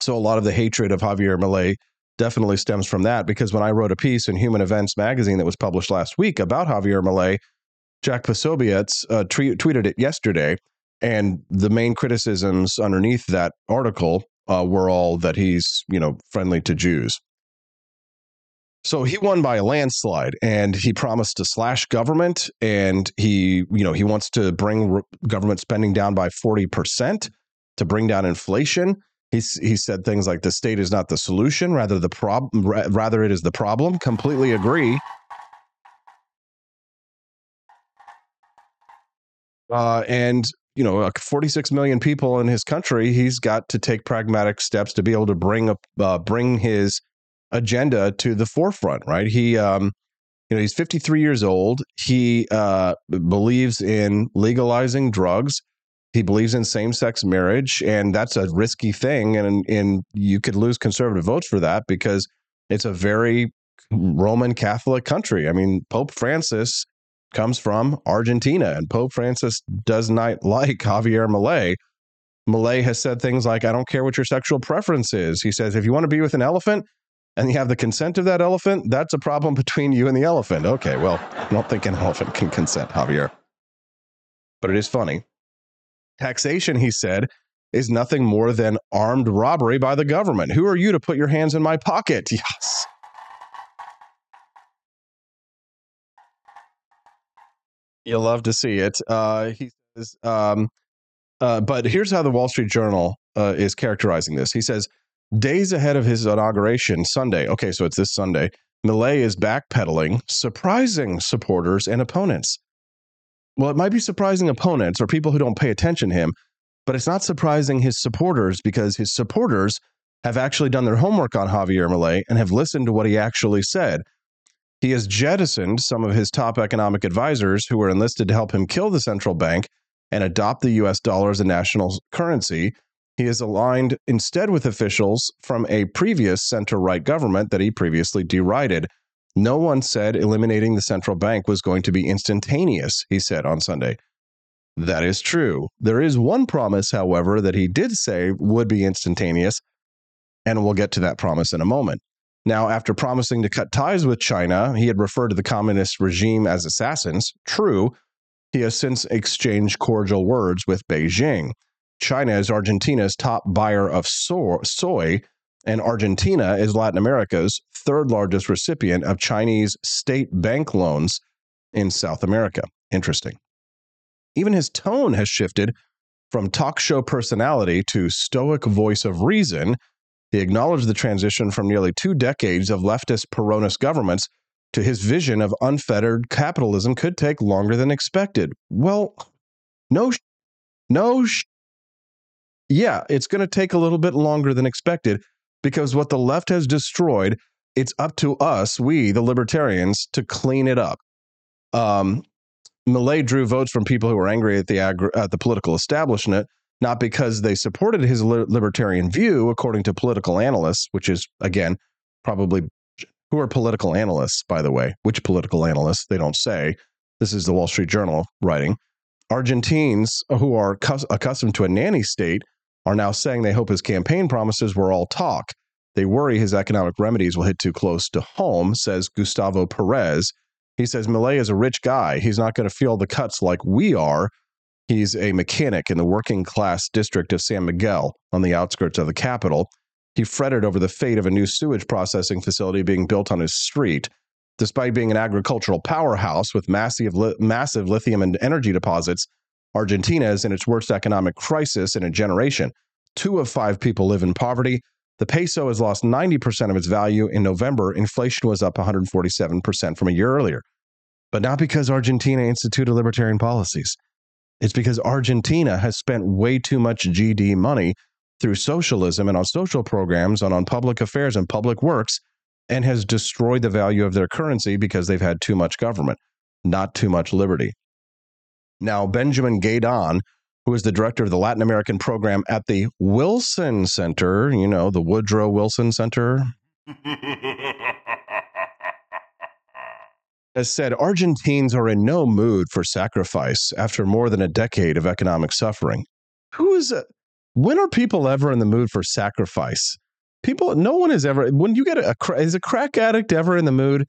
So a lot of the hatred of Javier Milei definitely stems from that because when I wrote a piece in Human Events magazine that was published last week about Javier Milei, Jack Posobiec uh, tweeted it yesterday. And the main criticisms underneath that article uh, were all that he's, you know, friendly to Jews. So he won by a landslide and he promised to slash government and he, you know, he wants to bring r- government spending down by 40% to bring down inflation. He's, he said things like the state is not the solution, rather the problem, rather it is the problem. Completely agree. Uh, and you know, 46 million people in his country, he's got to take pragmatic steps to be able to bring up, uh, bring his agenda to the forefront. Right? He, um, you know, he's 53 years old. He uh, believes in legalizing drugs. He believes in same-sex marriage, and that's a risky thing. And and you could lose conservative votes for that because it's a very Roman Catholic country. I mean, Pope Francis comes from Argentina, and Pope Francis does not like Javier Milei. Milei has said things like, I don't care what your sexual preference is. He says, if you want to be with an elephant and you have the consent of that elephant, that's a problem between you and the elephant. Okay, well, I don't think an elephant can consent, Javier. But it is funny. Taxation, he said, is nothing more than armed robbery by the government. Who are you to put your hands in my pocket? Yes. You'll love to see it. Uh, he says, um, uh, but here's how the Wall Street Journal uh, is characterizing this. He says, days ahead of his inauguration, Sunday, okay, so it's this Sunday, Milei is backpedaling, surprising supporters and opponents. Well, it might be surprising opponents or people who don't pay attention to him, but it's not surprising his supporters because his supporters have actually done their homework on Javier Milei and have listened to what he actually said. He has jettisoned some of his top economic advisors who were enlisted to help him kill the central bank and adopt the US dollar as a national currency. He is aligned instead with officials from a previous center right government that he previously derided. No one said eliminating the central bank was going to be instantaneous, he said on Sunday. That is true. There is one promise, however, that he did say would be instantaneous, and we'll get to that promise in a moment. Now, after promising to cut ties with China, he had referred to the communist regime as assassins. True, he has since exchanged cordial words with Beijing. China is Argentina's top buyer of soy, and Argentina is Latin America's third largest recipient of Chinese state bank loans in South America. Interesting. Even his tone has shifted from talk show personality to stoic voice of reason he acknowledged the transition from nearly two decades of leftist Peronist governments to his vision of unfettered capitalism could take longer than expected. Well, no, no, yeah, it's going to take a little bit longer than expected because what the left has destroyed, it's up to us, we, the libertarians, to clean it up. Um, Milei drew votes from people who were angry at the agri- at the political establishment not because they supported his libertarian view, according to political analysts, which is, again, probably who are political analysts, by the way? Which political analysts? They don't say. This is the Wall Street Journal writing. Argentines who are accustomed to a nanny state are now saying they hope his campaign promises were all talk. They worry his economic remedies will hit too close to home, says Gustavo Perez. He says Milei is a rich guy. He's not going to feel the cuts like we are. He's a mechanic in the working class district of San Miguel on the outskirts of the capital. He fretted over the fate of a new sewage processing facility being built on his street. Despite being an agricultural powerhouse with massive, li- massive lithium and energy deposits, Argentina is in its worst economic crisis in a generation. Two of five people live in poverty. The peso has lost 90% of its value. In November, inflation was up 147% from a year earlier. But not because Argentina instituted libertarian policies. It's because Argentina has spent way too much GD money through socialism and on social programs and on public affairs and public works and has destroyed the value of their currency because they've had too much government, not too much liberty. Now, Benjamin Gedan, who is the director of the Latin American program at the Wilson Center, you know, the Woodrow Wilson Center. has said Argentines are in no mood for sacrifice after more than a decade of economic suffering. Who is it? When are people ever in the mood for sacrifice? People, no one is ever. When you get a, is a crack addict ever in the mood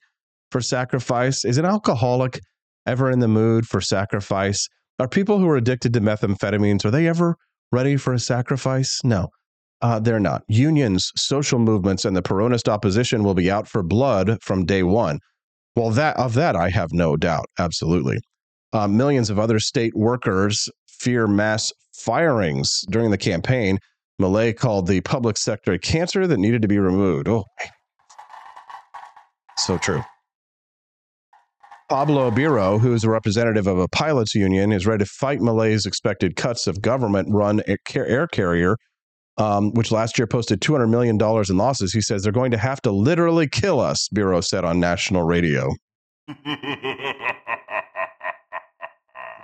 for sacrifice? Is an alcoholic ever in the mood for sacrifice? Are people who are addicted to methamphetamines, are they ever ready for a sacrifice? No, uh, they're not. Unions, social movements, and the Peronist opposition will be out for blood from day one. Well, that of that I have no doubt. Absolutely. Uh, millions of other state workers fear mass firings during the campaign. Milei called the public sector a cancer that needed to be removed. Oh, so true. Pablo Biro, who is a representative of a pilots union, is ready to fight Milei's expected cuts of government run air carrier, um, which last year posted $200 million in losses. He says they're going to have to literally kill us, Biro said on national radio.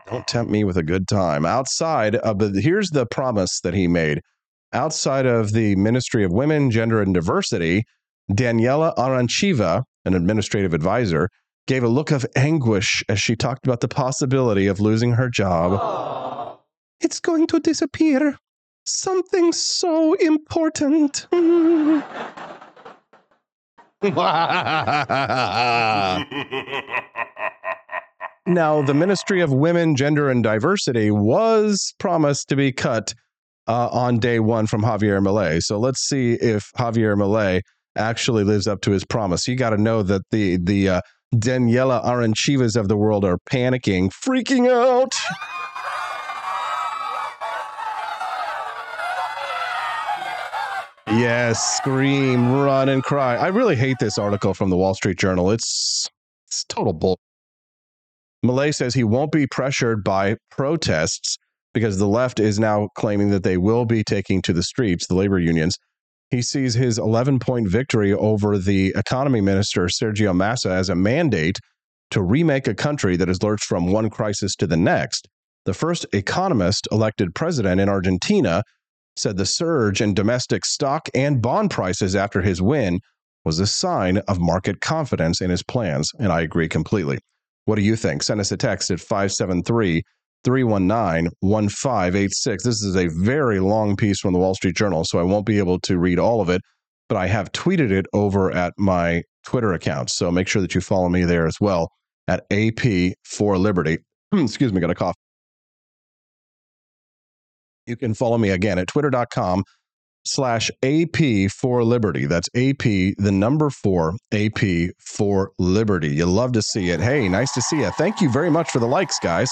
Don't tempt me with a good time. Outside of the, here's the promise that he made. Outside of the Ministry of Women, Gender, and Diversity, Daniela Aranchiva, an administrative advisor, gave a look of anguish as she talked about the possibility of losing her job. Aww. It's going to disappear. Something so important. now, the Ministry of Women, Gender, and Diversity was promised to be cut uh, on day one from Javier Milei. So let's see if Javier Milei actually lives up to his promise. You got to know that the the uh, Daniela Aranchivas of the world are panicking, freaking out. yes, scream, run, and cry. I really hate this article from the Wall Street Journal. It's it's total bull. Milei says he won't be pressured by protests because the left is now claiming that they will be taking to the streets, the labor unions, he sees his 11 point victory over the economy minister, Sergio Massa, as a mandate to remake a country that has lurched from one crisis to the next. The first economist elected president in Argentina said the surge in domestic stock and bond prices after his win was a sign of market confidence in his plans. And I agree completely. What do you think? Send us a text at 573 319 1586. This is a very long piece from the Wall Street Journal, so I won't be able to read all of it, but I have tweeted it over at my Twitter account. So make sure that you follow me there as well at AP for Liberty. Excuse me, got a cough. You can follow me again at twitter.com slash AP for Liberty. That's AP, the number four, AP for Liberty. You love to see it. Hey, nice to see you. Thank you very much for the likes, guys.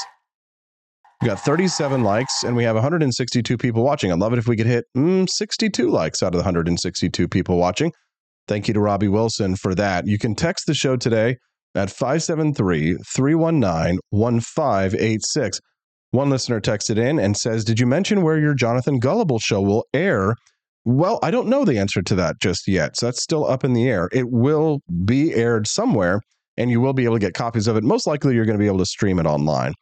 We got 37 likes and we have 162 people watching. I'd love it if we could hit mm, 62 likes out of the 162 people watching. Thank you to Robbie Wilson for that. You can text the show today at 573 319 1586. One listener texted in and says, Did you mention where your Jonathan Gullible show will air? Well, I don't know the answer to that just yet. So that's still up in the air. It will be aired somewhere and you will be able to get copies of it. Most likely, you're going to be able to stream it online.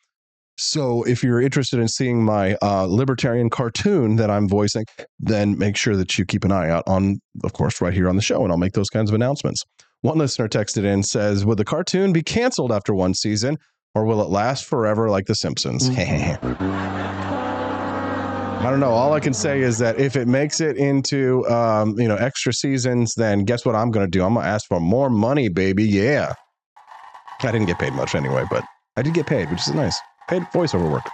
So if you're interested in seeing my uh, libertarian cartoon that I'm voicing, then make sure that you keep an eye out on, of course, right here on the show, and I'll make those kinds of announcements. One listener texted in says, "Would the cartoon be canceled after one season, or will it last forever like The Simpsons?" Mm-hmm. I don't know. All I can say is that if it makes it into um, you know extra seasons, then guess what I'm going to do? I'm going to ask for more money, baby. Yeah. I didn't get paid much anyway, but I did get paid, which is nice paid voiceover work.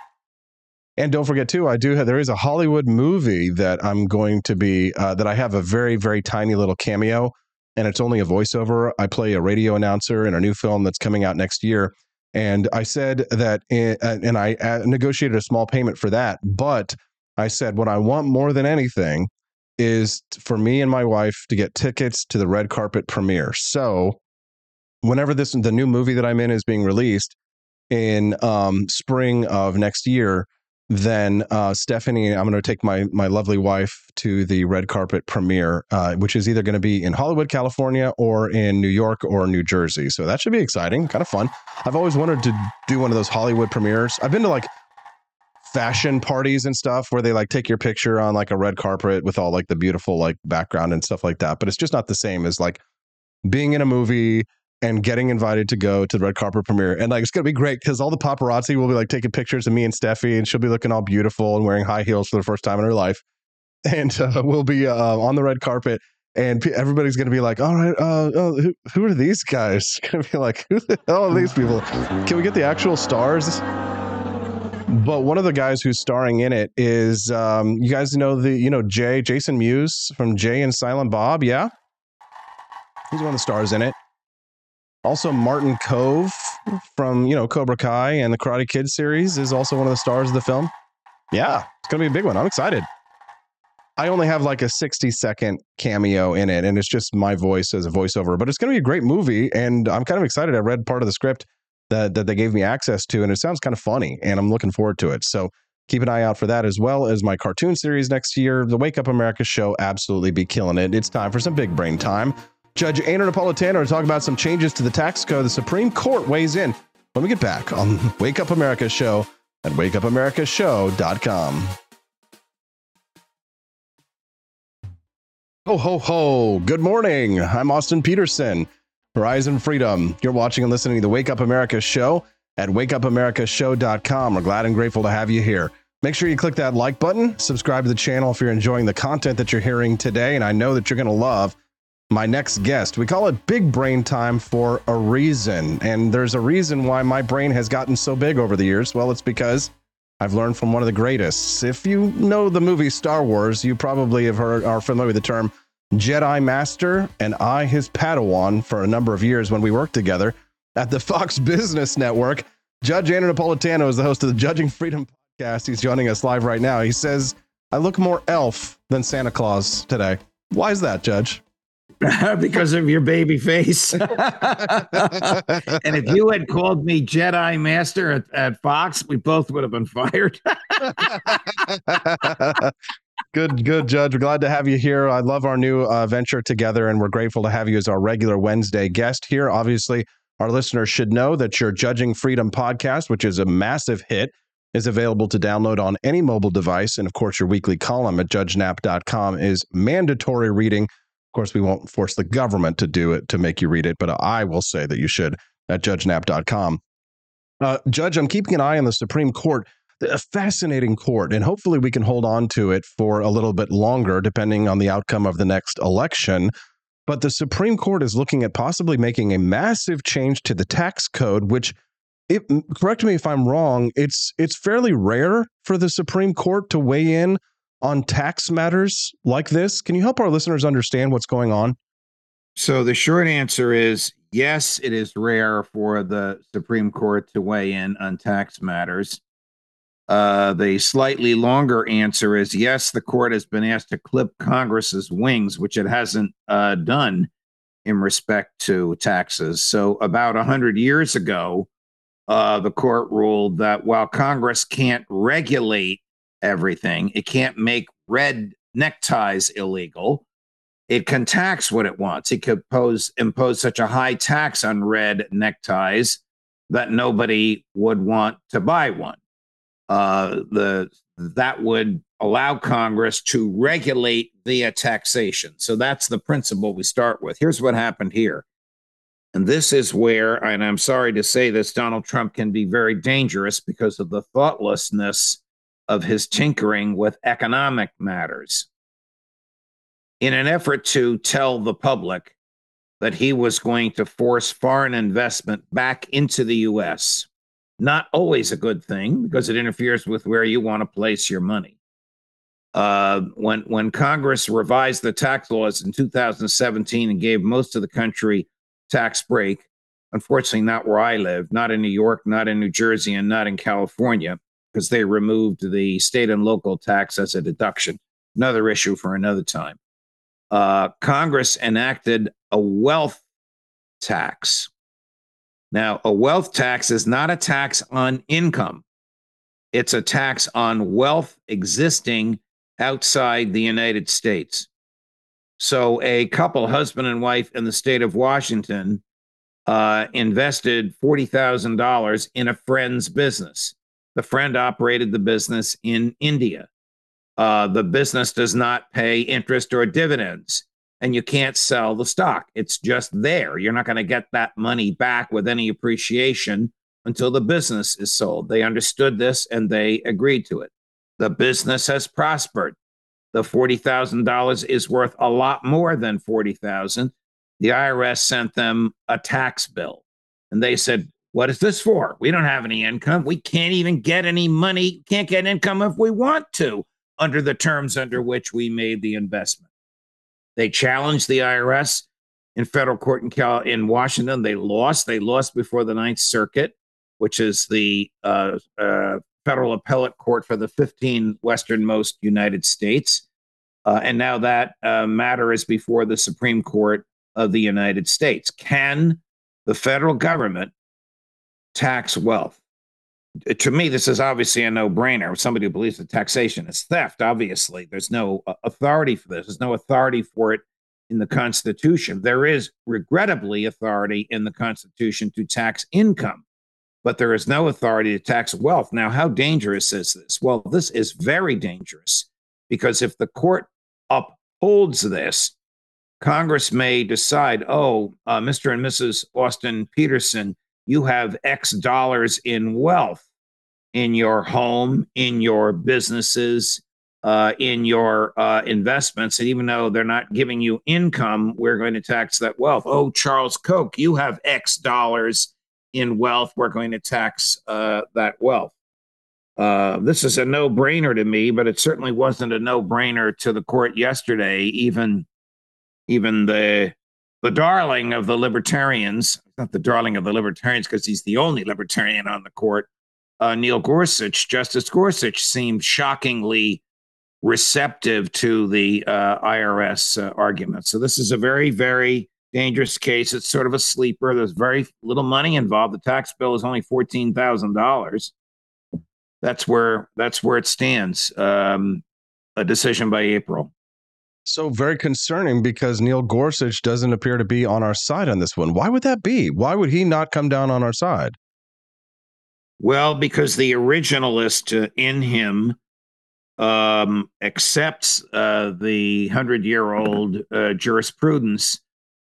And don't forget too, I do have there is a Hollywood movie that I'm going to be uh, that I have a very very tiny little cameo, and it's only a voiceover. I play a radio announcer in a new film that's coming out next year, and I said that, in, uh, and I uh, negotiated a small payment for that. But I said what I want more than anything is for me and my wife to get tickets to the red carpet premiere. So whenever this the new movie that I'm in is being released, in um, spring of next year, then uh, Stephanie, I'm going to take my my lovely wife to the red carpet premiere, uh, which is either going to be in Hollywood, California, or in New York or New Jersey. So that should be exciting, kind of fun. I've always wanted to do one of those Hollywood premieres. I've been to like fashion parties and stuff where they like take your picture on like a red carpet with all like the beautiful like background and stuff like that. But it's just not the same as like being in a movie and getting invited to go to the red carpet premiere. And like, it's going to be great because all the paparazzi will be like taking pictures of me and Steffi, and she'll be looking all beautiful and wearing high heels for the first time in her life. And uh, we'll be uh, on the red carpet, and everybody's going to be like, all right, uh, oh, who, who, are these guys? Going to be like, who the hell are these people? Can we get the actual stars? But one of the guys who's starring in it is um, you guys know the you know Jay Jason Mewes from Jay and Silent Bob, yeah. He's one of the stars in it. Also, Martin Kove from you know Cobra Kai and the Karate Kid series is also one of the stars of the film. Yeah, it's gonna be a big one. I'm excited. I only have like a 60 second cameo in it, and it's just my voice as a voiceover. But it's going to be a great movie, and I'm kind of excited. I read part of the script that that they gave me access to, and it sounds kind of funny, and I'm looking forward to it. So keep an eye out for that, as well as my cartoon series next year. The Wake Up America show absolutely be killing it. It's time for some big brain time. Judge Andrew Napolitano to talk about some changes to the tax code. The Supreme Court weighs in. When we get back on Wake Up America show at wakeupamerica.show.com. Ho, ho, ho. Good morning. I'm Austin Petersen, Horizon Freedom. You're watching and listening to the Wake Up America show at wakeupamerica.show.com. We're glad and grateful to have you here. Make sure you click that like button, subscribe to the channel if you're enjoying the content that you're hearing today. And I know that you're going to love my next guest. We call it big brain time for a reason. And there's a reason why my brain has gotten so big over the years. Well, it's because I've learned from one of the greatest. If you know the movie Star Wars, you probably have heard are familiar with the term Jedi Master and I his Padawan for a number of years when we worked together at the Fox Business Network. Judge Andrew Napolitano is the host of the Judging Freedom podcast. He's joining us live right now. He says, I look more elf than Santa Claus today. Why is that, Judge? because of your baby face. and if you had called me Jedi Master at, at Fox, we both would have been fired. good, good, Judge. We're glad to have you here. I love our new uh, venture together, and we're grateful to have you as our regular Wednesday guest here. Obviously, our listeners should know that your Judging Freedom podcast, which is a massive hit, is available to download on any mobile device. And of course, your weekly column at judgenap.com is mandatory reading course, we won't force the government to do it to make you read it, but I will say that you should at judgenap.com. Uh, Judge, I'm keeping an eye on the Supreme Court, a fascinating court, and hopefully we can hold on to it for a little bit longer, depending on the outcome of the next election. But the Supreme Court is looking at possibly making a massive change to the tax code, which it, correct me if I'm wrong, it's it's fairly rare for the Supreme Court to weigh in on tax matters like this? Can you help our listeners understand what's going on? So, the short answer is yes, it is rare for the Supreme Court to weigh in on tax matters. Uh, the slightly longer answer is yes, the court has been asked to clip Congress's wings, which it hasn't uh, done in respect to taxes. So, about 100 years ago, uh, the court ruled that while Congress can't regulate everything. It can't make red neckties illegal. It can tax what it wants. It could pose, impose such a high tax on red neckties that nobody would want to buy one. Uh, the that would allow Congress to regulate via taxation. So that's the principle we start with. Here's what happened here. And this is where, and I'm sorry to say this, Donald Trump can be very dangerous because of the thoughtlessness of his tinkering with economic matters in an effort to tell the public that he was going to force foreign investment back into the US. Not always a good thing because it interferes with where you want to place your money. Uh, when when Congress revised the tax laws in 2017 and gave most of the country tax break, unfortunately not where I live, not in New York, not in New Jersey, and not in California because they removed the state and local tax as a deduction. Another issue for another time. Uh, Congress enacted a wealth tax. Now, a wealth tax is not a tax on income, it's a tax on wealth existing outside the United States. So, a couple, husband and wife in the state of Washington, uh, invested $40,000 in a friend's business. The friend operated the business in India. Uh, the business does not pay interest or dividends, and you can't sell the stock. It's just there. You're not going to get that money back with any appreciation until the business is sold. They understood this and they agreed to it. The business has prospered. The $40,000 is worth a lot more than 40,000. The IRS sent them a tax bill and they said, What is this for? We don't have any income. We can't even get any money, can't get income if we want to under the terms under which we made the investment. They challenged the IRS in federal court in, Cal- in Washington. They lost. They lost before the Ninth Circuit, which is the uh, uh, federal appellate court for the 15 westernmost United States. Uh, and now that uh, matter is before the Supreme Court of the United States. Can the federal government tax wealth? Uh, to me, this is obviously a no brainer. Somebody who believes that taxation is theft, obviously, there's no uh, authority for this. There's no authority for it in the Constitution. There is, regrettably, authority in the Constitution to tax income, but there is no authority to tax wealth. Now, how dangerous is this? Well, this is very dangerous because if the court upholds this, Congress may decide, oh, uh, Mr. and Mrs. Austin Petersen, you have X dollars in wealth in your home, in your businesses, uh, in your uh, investments. And even though they're not giving you income, we're going to tax that wealth. Oh, Charles Koch, you have X dollars in wealth. We're going to tax uh, that wealth. Uh, this is a no brainer to me, but it certainly wasn't a no brainer to the court yesterday. Even, even the the darling of the libertarians, not the darling of the libertarians because he's the only libertarian on the court, uh, Neil Gorsuch, Justice Gorsuch, seemed shockingly receptive to the uh, IRS uh, argument. So this is a very, very dangerous case. It's sort of a sleeper. There's very little money involved. The tax bill is only fourteen thousand dollars. That's where that's where it stands. Um, a decision by April. So very concerning because Neil Gorsuch doesn't appear to be on our side on this one. Why would that be? Why would he not come down on our side? Well, because the originalist uh, in him um, accepts uh, the hundred year old uh, jurisprudence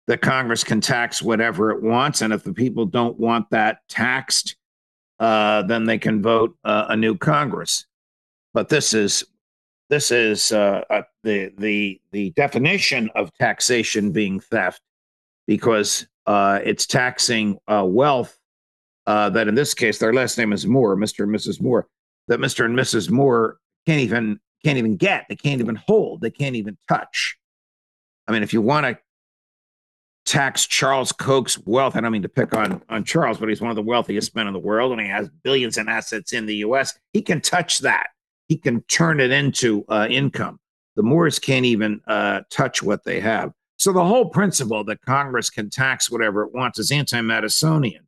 that Congress can tax whatever it wants. And if the people don't want that taxed, uh, then they can vote uh, a new Congress. But this is this is uh, uh, the the the definition of taxation being theft because it's taxing wealth uh, that in this case their last name is Moore, Mr. and Mrs. Moore, that Mr. and Mrs. Moore can't even can't even get, they can't even hold, they can't even touch. I mean, if you want to tax Charles Koch's wealth, I don't mean to pick on on Charles, but he's one of the wealthiest men in the world, and he has billions in assets in the U.S. He can touch that. He can turn it into uh, income. The Moores can't even uh, touch what they have. So the whole principle that Congress can tax whatever it wants is anti-Madisonian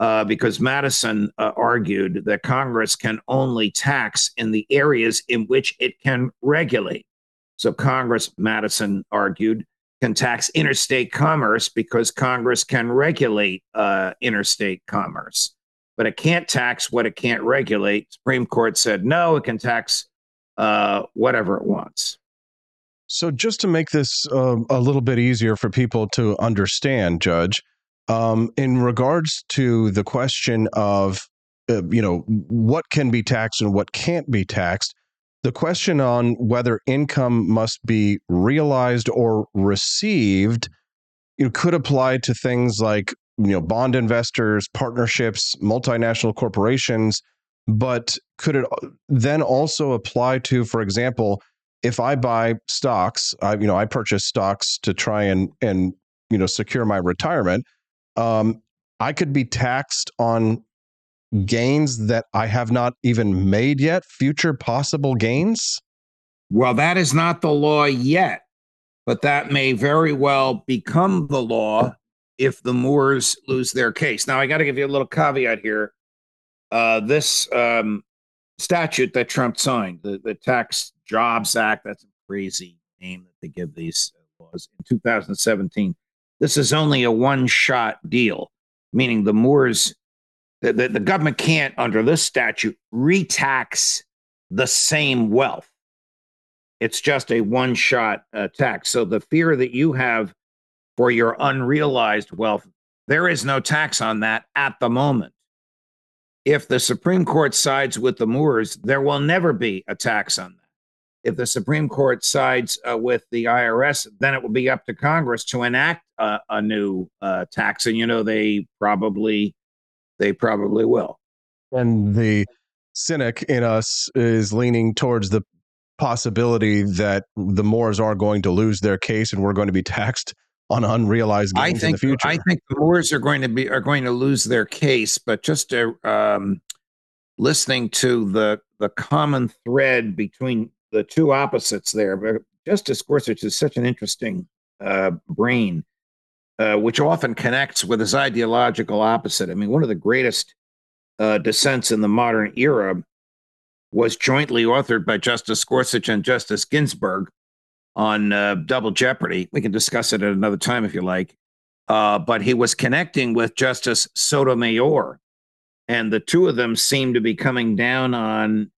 uh, because Madison uh, argued that Congress can only tax in the areas in which it can regulate. So Congress, Madison argued, can tax interstate commerce because Congress can regulate uh, interstate commerce, but it can't tax what it can't regulate. Supreme Court said no, it can tax uh, whatever it wants. So, just to make this uh, a little bit easier for people to understand, Judge, um, in regards to the question of, uh, you know, what can be taxed and what can't be taxed, the question on whether income must be realized or received know, could apply to things like you know bond investors partnerships multinational corporations but could it uh, then also apply to for example if i buy stocks i you know i purchase stocks to try and and you know secure my retirement um, I could be taxed on gains that I have not even made yet, future possible gains? Well, that is not the law yet, but that may very well become the law if the Moores lose their case. Now, I got to give you a little caveat here. Uh, this um, statute that Trump signed, the, the Tax Jobs Act, that's a crazy name that they give these laws in 2017 this is only a one shot deal, meaning the Moores, the, the, the government can't, under this statute, retax the same wealth. It's just a one shot uh, tax. So the fear that you have for your unrealized wealth, there is no tax on that at the moment. If the Supreme Court sides with the Moores, there will never be a tax on that. If the Supreme Court sides uh, with the IRS, then it will be up to Congress to enact a, a new uh, tax. And, you know, they probably they probably will. And the cynic in us is leaning towards the possibility that the Moores are going to lose their case and we're going to be taxed on unrealized gains I in the think future. I think the Moores are going to be are going to lose their case, but just uh, um, listening to the the common thread between the two opposites there, but Justice Gorsuch is such an interesting uh, brain, uh, which often connects with his ideological opposite. I mean, one of the greatest uh, dissents in the modern era was jointly authored by Justice Gorsuch and Justice Ginsburg on uh, Double Jeopardy. We can discuss it at another time if you like. Uh, but he was connecting with Justice Sotomayor, and the two of them seem to be coming down on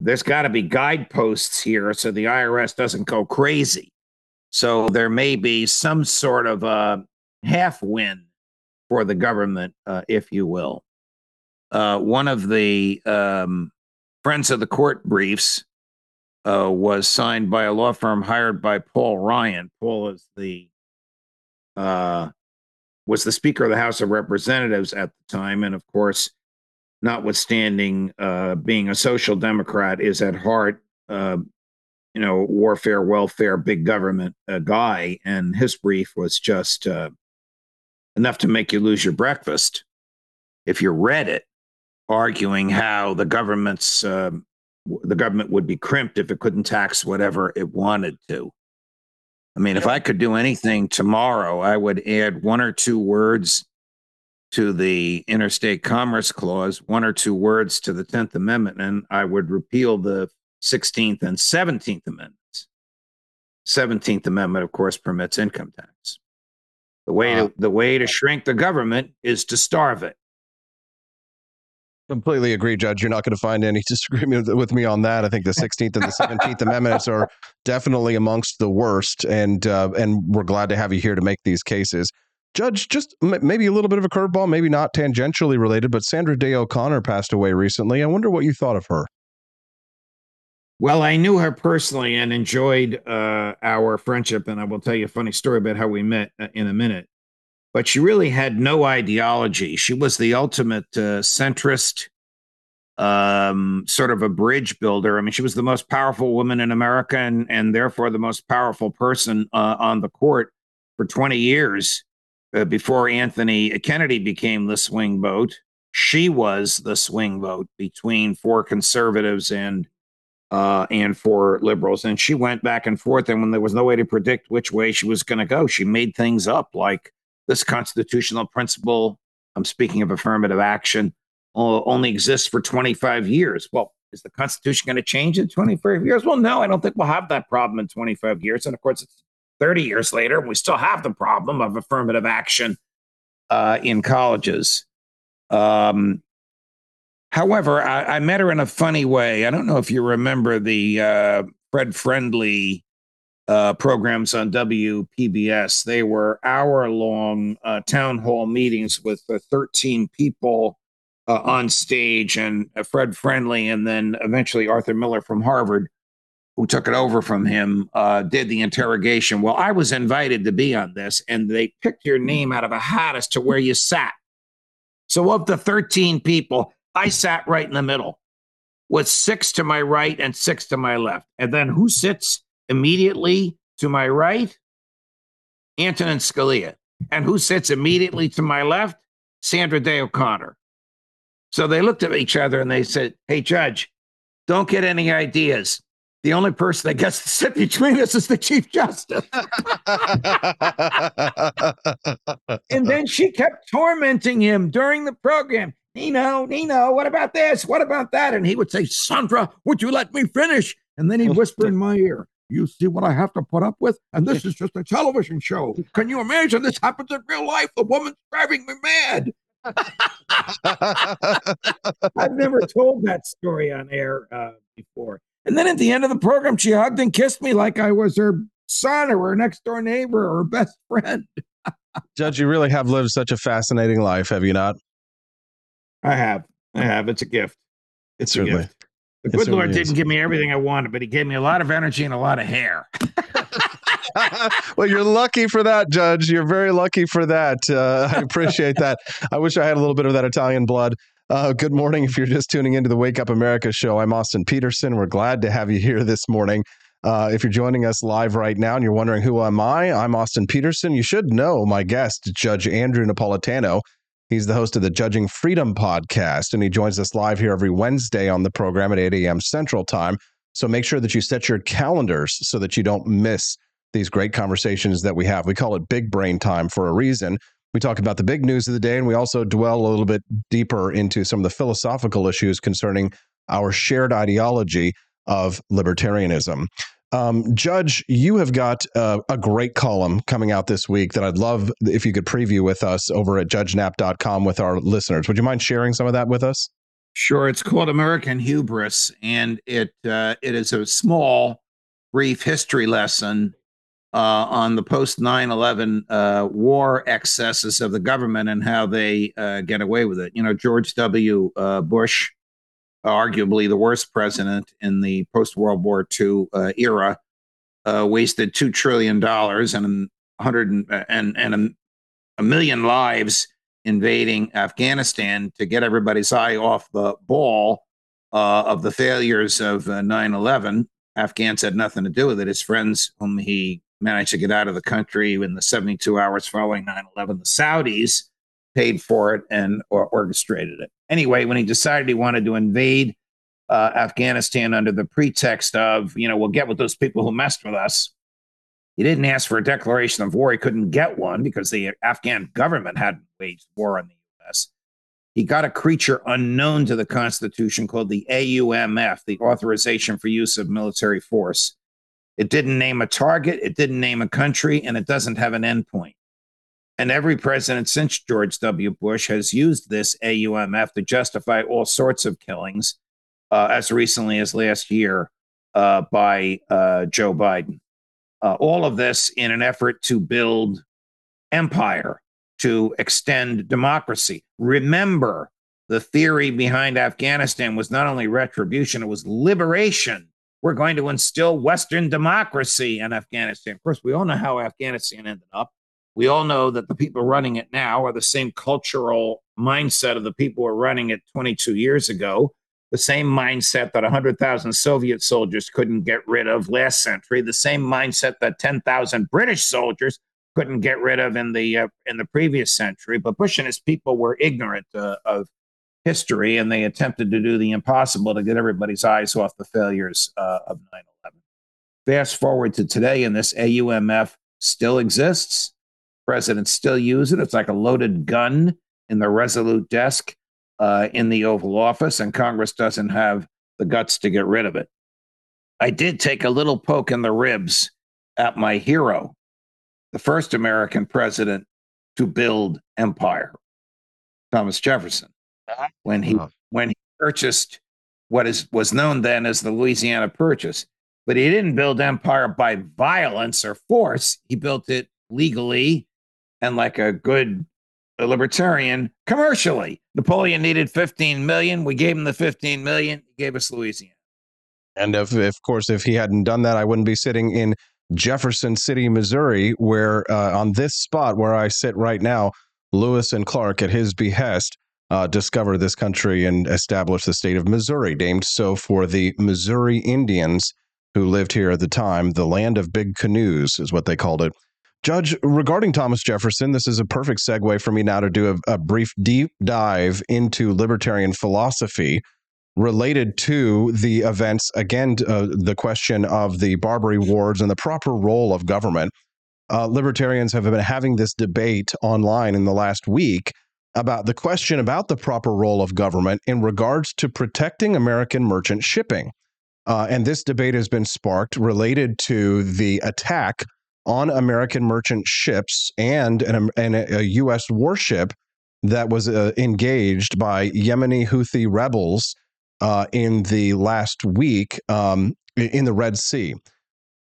there's got to be guideposts here so the IRS doesn't go crazy. So there may be some sort of a half win for the government, uh, if you will. Uh, one of the um, Friends of the Court briefs uh, was signed by a law firm hired by Paul Ryan. Paul is the uh, was the Speaker of the House of Representatives at the time, and of course, notwithstanding uh, being a social democrat, is at heart, uh, you know, warfare, welfare, big government uh, guy. And his brief was just uh, enough to make you lose your breakfast if you read it, arguing how the government's um, the government would be crimped if it couldn't tax whatever it wanted to. I mean, if I could do anything tomorrow, I would add one or two words to the Interstate Commerce Clause, one or two words to the 10th Amendment, and I would repeal the 16th and 17th Amendments. 17th Amendment, of course, permits income tax. The way uh-huh. to the way to shrink the government is to starve it. Completely agree, Judge. You're not going to find any disagreement with- with me on that. I think the 16th and the 17th Amendments are definitely amongst the worst, and uh, and we're glad to have you here to make these cases. Judge, just m- maybe a little bit of a curveball, maybe not tangentially related, but Sandra Day O'Connor passed away recently. I wonder what you thought of her. Well, I knew her personally and enjoyed uh, our friendship, and I will tell you a funny story about how we met uh, in a minute. But she really had no ideology. She was the ultimate uh, centrist, um, sort of a bridge builder. I mean, she was the most powerful woman in America, and and therefore the most powerful person uh, on the court for 20 years uh, before Anthony Kennedy became the swing vote. She was the swing vote between four conservatives and uh, and for liberals. And she went back and forth. And when there was no way to predict which way she was going to go, she made things up like this constitutional principle. I'm speaking of affirmative action, only exists for 25 years. Well, is the Constitution going to change in 25 years? Well, no, I don't think we'll have that problem in 25 years. And of course, it's 30 years later, and we still have the problem of affirmative action uh, in colleges. Um, However, I, I met her in a funny way. I don't know if you remember the uh, Fred Friendly uh, programs on WPBS. They were hour long uh, town hall meetings with uh, 13 people uh, on stage and uh, Fred Friendly, and then eventually Arthur Miller from Harvard, who took it over from him, uh, did the interrogation. Well, I was invited to be on this, and they picked your name out of a hat as to where you sat. So, of the 13 people, I sat right in the middle with six to my right and six to my left. And then who sits immediately to my right? Antonin Scalia. And who sits immediately to my left? Sandra Day O'Connor. So they looked at each other and they said, Hey, Judge, don't get any ideas. The only person that gets to sit between us is the Chief Justice. and then she kept tormenting him during the program. Nino, Nino, what about this? What about that? And he would say, Sandra, would you let me finish? And then he'd whisper in my ear, You see what I have to put up with? And this is just a television show. Can you imagine this happens in real life? The woman's driving me mad. I've never told that story on air uh, before. And then at the end of the program, she hugged and kissed me like I was her son or her next door neighbor or her best friend. Judge, you really have lived such a fascinating life, have you not? I have. I have. It's a gift. It's a Certainly. gift. The good Lord is. didn't give me everything I wanted, but he gave me a lot of energy and a lot of hair. well, you're lucky for that, Judge. You're very lucky for that. Uh, I appreciate that. I wish I had a little bit of that Italian blood. Uh, good morning. If you're just tuning into the Wake Up America show, I'm Austin Petersen. We're glad to have you here this morning. Uh, if you're joining us live right now and you're wondering who am I, I'm Austin Petersen. You should know my guest, Judge Andrew Napolitano. He's the host of the Judging Freedom podcast, and he joins us live here every Wednesday on the program at 8 a.m. Central Time. So make sure that you set your calendars so that you don't miss these great conversations that we have. We call it big brain time for a reason. We talk about the big news of the day, and we also dwell a little bit deeper into some of the philosophical issues concerning our shared ideology of libertarianism. Um, Judge, you have got uh, a great column coming out this week that I'd love if you could preview with us over at judgenap.com with our listeners. Would you mind sharing some of that with us? Sure. It's called American Hubris, and it uh, it is a small, brief history lesson uh, on the post 9 11 uh, war excesses of the government and how they uh, get away with it. You know, George W. Uh, Bush arguably the worst president in the post World War II uh, era, uh, wasted two trillion dollars and hundred and and, a, a, million lives invading Afghanistan to get everybody's eye off the ball uh, of the failures of 9/11. Uh, Afghans had nothing to do with it. His friends, whom he managed to get out of the country in the 72 hours following 9/11, the Saudis paid for it and or orchestrated it. Anyway, when he decided he wanted to invade uh, Afghanistan under the pretext of, you know, we'll get with those people who messed with us, he didn't ask for a declaration of war. He couldn't get one because the Afghan government hadn't waged war on the U.S. He got a creature unknown to the Constitution called the AUMF, the Authorization for Use of Military Force. It didn't name a target, it didn't name a country, and it doesn't have an endpoint. And every president since George W. Bush has used this AUMF to justify all sorts of killings, uh, as recently as last year uh, by uh, Joe Biden. Uh, all of this in an effort to build empire, to extend democracy. Remember, the theory behind Afghanistan was not only retribution, it was liberation. We're going to instill Western democracy in Afghanistan. Of course, we all know how Afghanistan ended up. We all know that the people running it now are the same cultural mindset of the people who were running it 22 years ago, the same mindset that 100,000 Soviet soldiers couldn't get rid of last century, the same mindset that 10,000 British soldiers couldn't get rid of in the uh, in the previous century. But Bush and his people were ignorant uh, of history, and they attempted to do the impossible to get everybody's eyes off the failures uh, of 9/11. Fast forward to today, and this AUMF still exists presidents still use it. It's like a loaded gun in the Resolute desk uh, in the Oval Office, and Congress doesn't have the guts to get rid of it. I did take a little poke in the ribs at my hero, the first American president to build empire, Thomas Jefferson, when he when he purchased what is was known then as the Louisiana Purchase. But he didn't build empire by violence or force. He built it legally and like a good libertarian commercially. Napoleon needed 15 million. We gave him the 15 million. He gave us Louisiana. And if, of course, if he hadn't done that, I wouldn't be sitting in Jefferson City, Missouri, where uh, on this spot where I sit right now, Lewis and Clark, at his behest, uh, discovered this country and established the state of Missouri, named so for the Missouri Indians who lived here at the time. The land of big canoes is what they called it. Judge, regarding Thomas Jefferson, this is a perfect segue for me now to do a, a brief deep dive into libertarian philosophy related to the events, again, uh, the question of the Barbary Wars and the proper role of government. Uh, libertarians have been having this debate online in the last week about the question about the proper role of government in regards to protecting American merchant shipping. Uh, and this debate has been sparked related to the attack on American merchant ships and an, a U.S. warship that was uh, engaged by Yemeni Houthi rebels uh, in the last week um, in the Red Sea.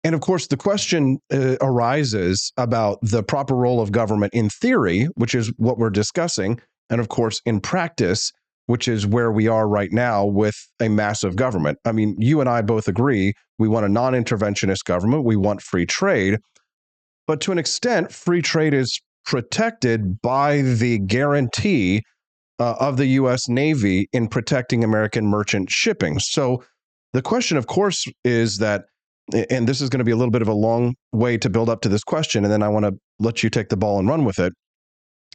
And of course, the question uh, arises about the proper role of government in theory, which is what we're discussing, and of course, in practice, which is where we are right now with a massive government. I mean, you and I both agree we want a non interventionist government, we want free trade. But to an extent, free trade is protected by the guarantee uh, of the U.S. Navy in protecting American merchant shipping. So the question, of course, is that, and this is going to be a little bit of a long way to build up to this question, and then I want to let you take the ball and run with it.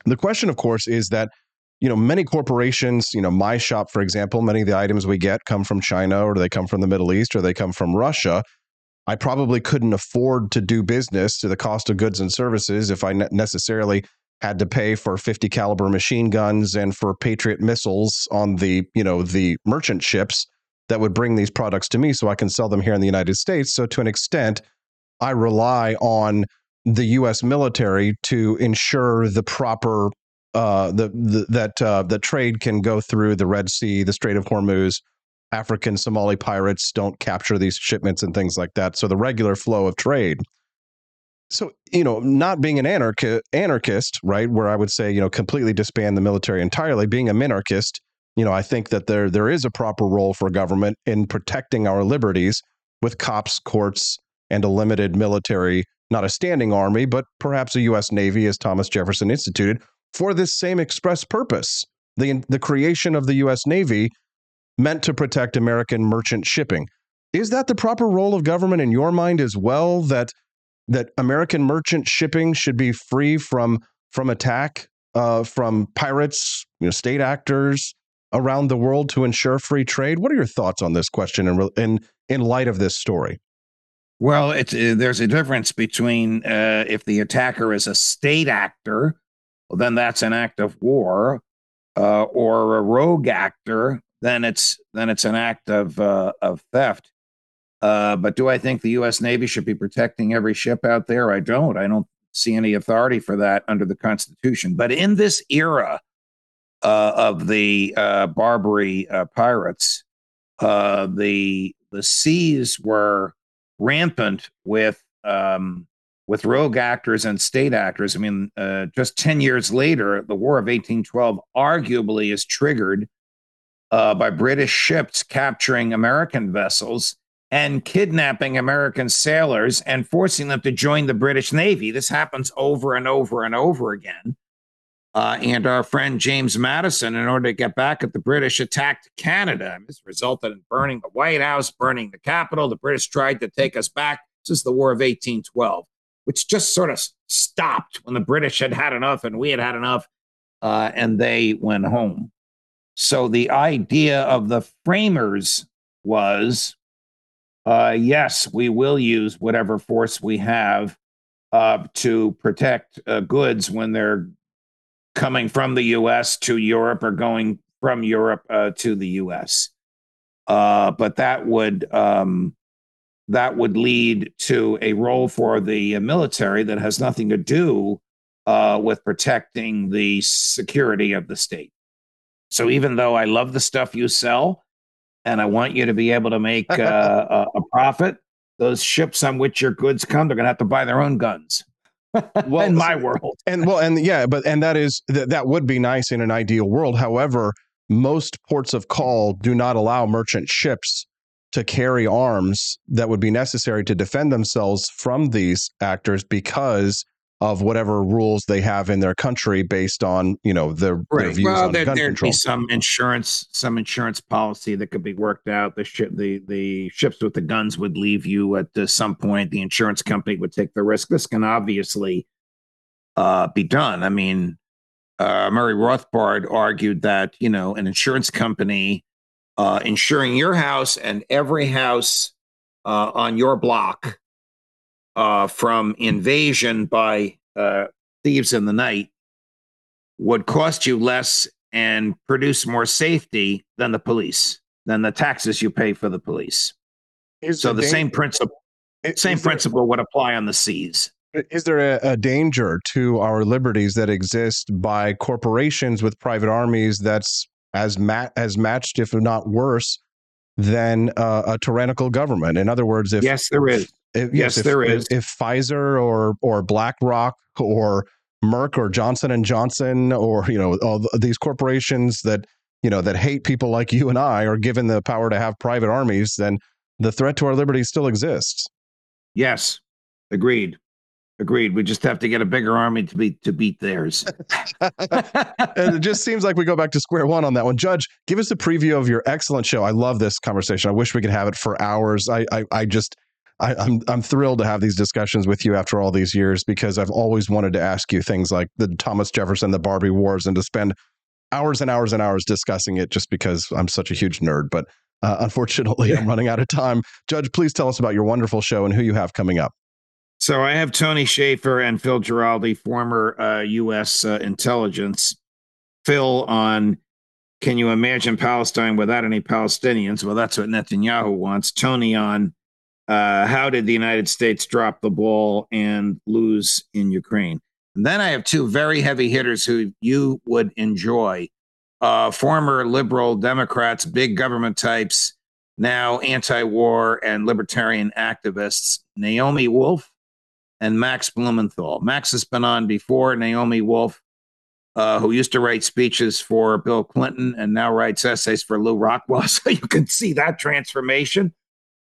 The question, of course, is that you know many corporations you know my shop for example many of the items we get come from china or they come from the middle east or they come from russia i probably couldn't afford to do business to the cost of goods and services if i necessarily had to pay for 50 caliber machine guns and for patriot missiles on the you know the merchant ships that would bring these products to me so i can sell them here in the united states so to an extent i rely on the us military to ensure the proper uh, the, the that uh, the trade can go through the Red Sea, the Strait of Hormuz. African Somali pirates don't capture these shipments and things like that. So the regular flow of trade. So you know, not being an anarchi- anarchist, right? Where I would say you know completely disband the military entirely. Being a minarchist, you know, I think that there there is a proper role for government in protecting our liberties with cops, courts, and a limited military, not a standing army, but perhaps a U.S. Navy, as Thomas Jefferson instituted, for this same express purpose the, the creation of the U.S. Navy meant to protect American merchant shipping. Is that the proper role of government in your mind as well? That that American merchant shipping should be free from from attack uh, from pirates, you know, state actors around the world to ensure free trade. What are your thoughts on this question in in, in light of this story? Well, uh, there's a difference between uh, if the attacker is a state actor well, then that's an act of war, uh, or a rogue actor, then it's then it's an act of uh, of theft. Uh, but do I think the U.S. Navy should be protecting every ship out there? I don't. I don't see any authority for that under the Constitution. But in this era uh, of the uh, Barbary uh, pirates, the the seas were rampant with um, with rogue actors and state actors. I mean, uh, just 10 years later, the War of 1812 arguably is triggered uh, by British ships capturing American vessels and kidnapping American sailors and forcing them to join the British Navy. This happens over and over and over again. Uh, and our friend James Madison, in order to get back at the British, attacked Canada. This resulted in burning the White House, burning the Capitol. The British tried to take us back. This is the War of 1812 which just sort of stopped when the British had had enough and we had had enough, uh, and they went home. So the idea of the framers was uh, yes, we will use whatever force we have uh, to protect uh, goods when they're coming from the US to Europe or going from Europe uh, to the US. Uh, but that would um, that would lead to a role for the military that has nothing to do uh, with protecting the security of the state. So even though I love the stuff you sell and I want you to be able to make uh, a, a, profit, those ships on which your goods come, they're going to have to buy their own guns. well, in my world, and well, and yeah, but and that is that that would be nice in an ideal world. However, most ports of call do not allow merchant ships to carry arms that would be necessary to defend themselves from these actors because of whatever rules they have in their country based on you know their, right. their views well, on there, gun there'd control. be some insurance some insurance policy that could be worked out. The ship the the ships with the guns would leave you at uh, some point. The insurance company would take the risk. This can obviously uh, be done. I mean, uh, Murray Rothbard argued that you know an insurance company uh, insuring your house and every house uh, on your block uh, from invasion by uh, thieves in the night would cost you less and produce more safety than the police, than the taxes you pay for the police. Is so the same principle, same there, principle would apply on the seas. Is there a, a, danger to our liberties that exist by corporations with private armies that's as mat as matched, if not worse, than uh, a tyrannical government. In other words, if yes, there is. If, yes, if, there is. If, if Pfizer or or BlackRock or Merck or Johnson and Johnson or you know all these corporations that you know that hate people like you and I are given the power to have private armies, then the threat to our liberty still exists. Yes, agreed. Agreed. We just have to get a bigger army to beat to beat theirs. and it just seems like we go back to square one on that one. Judge, give us a preview of your excellent show. I love this conversation. I wish we could have it for hours. I I, I just I, I'm I'm thrilled to have these discussions with you after all these years because I've always wanted to ask you things like the Thomas Jefferson, the Barbary Wars, and to spend hours and hours and hours discussing it just because I'm such a huge nerd. But uh, unfortunately, I'm running out of time. Judge, please tell us about your wonderful show and who you have coming up. So I have Tony Shaffer and Phil Giraldi, former uh, U.S. Uh, intelligence. Phil on Can you imagine Palestine without any Palestinians? Well, that's what Netanyahu wants. Tony on uh, How did the United States drop the ball and lose in Ukraine? And then I have two very heavy hitters who you would enjoy. Uh, former liberal Democrats, big government types, now anti war and libertarian activists, Naomi Wolf and Max Blumenthal. Max has been on before. Naomi Wolf, uh, who used to write speeches for Bill Clinton and now writes essays for Lew Rockwell. So you can see that transformation.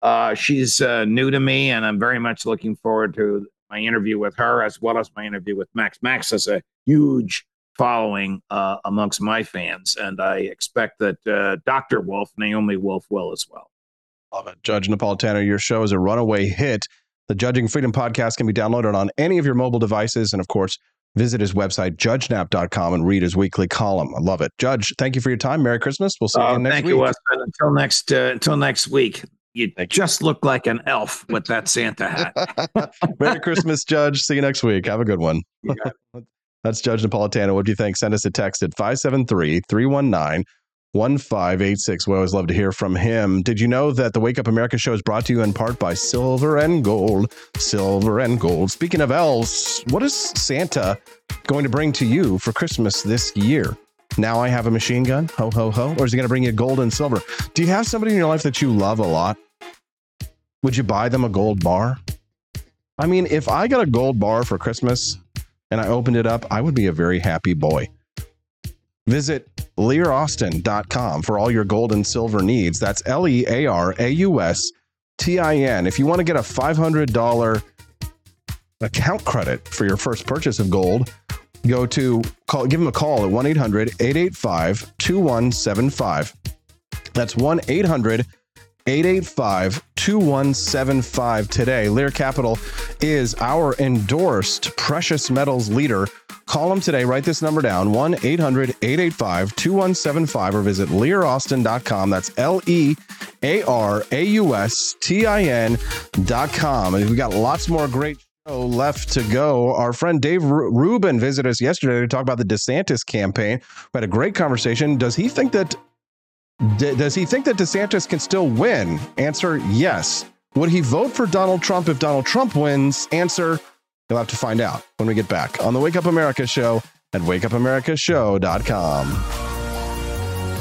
Uh, she's uh, new to me, and I'm very much looking forward to my interview with her as well as my interview with Max. Max has a huge following uh, amongst my fans, and I expect that uh, Dr. Wolf, Naomi Wolf, will as well. Love it. Judge Napolitano, your show is a runaway hit. The Judging Freedom podcast can be downloaded on any of your mobile devices. And of course, visit his website, judgenap.com, and read his weekly column. I love it. Judge, thank you for your time. Merry Christmas. We'll see you Oh, next thank week. Thank you, Weston. Until next, uh, until next week. You just look like an elf with that Santa hat. Merry Christmas, Judge. See you next week. Have a good one. That's Judge Napolitano. What do you think? Send us a text at 573 319 1586. We always love to hear from him. Did you know that the Wake Up America show is brought to you in part by Silver and Gold? Silver and Gold. Speaking of elves, what is Santa going to bring to you for Christmas this year? Now I have a machine gun, ho ho ho, or is he going to bring you gold and silver? Do you have somebody in your life that you love a lot? Would you buy them a gold bar? I mean, if I got a gold bar for Christmas and I opened it up, I would be a very happy boy. Visit learaustin.com for all your gold and silver needs. That's L E A R A U S T I N. If you want to get a $500 account credit for your first purchase of gold, go to call give them a call at 1-800-885-2175. That's 1-800 885 2175 today. Lear Capital is our endorsed precious metals leader. Call them today. Write this number down 1 800 885 2175 or visit learaustin.com. That's L E A R A U S T I N.com. And we've got lots more great left to go. Our friend Dave Ru- Rubin visited us yesterday to talk about the DeSantis campaign. We had a great conversation. Does he think that does he think that DeSantis can still win? Answer yes. Would he vote for Donald Trump if Donald Trump wins? Answer you'll have to find out when we get back on the Wake Up America show at wakeupamerica wakeupamericashow.com.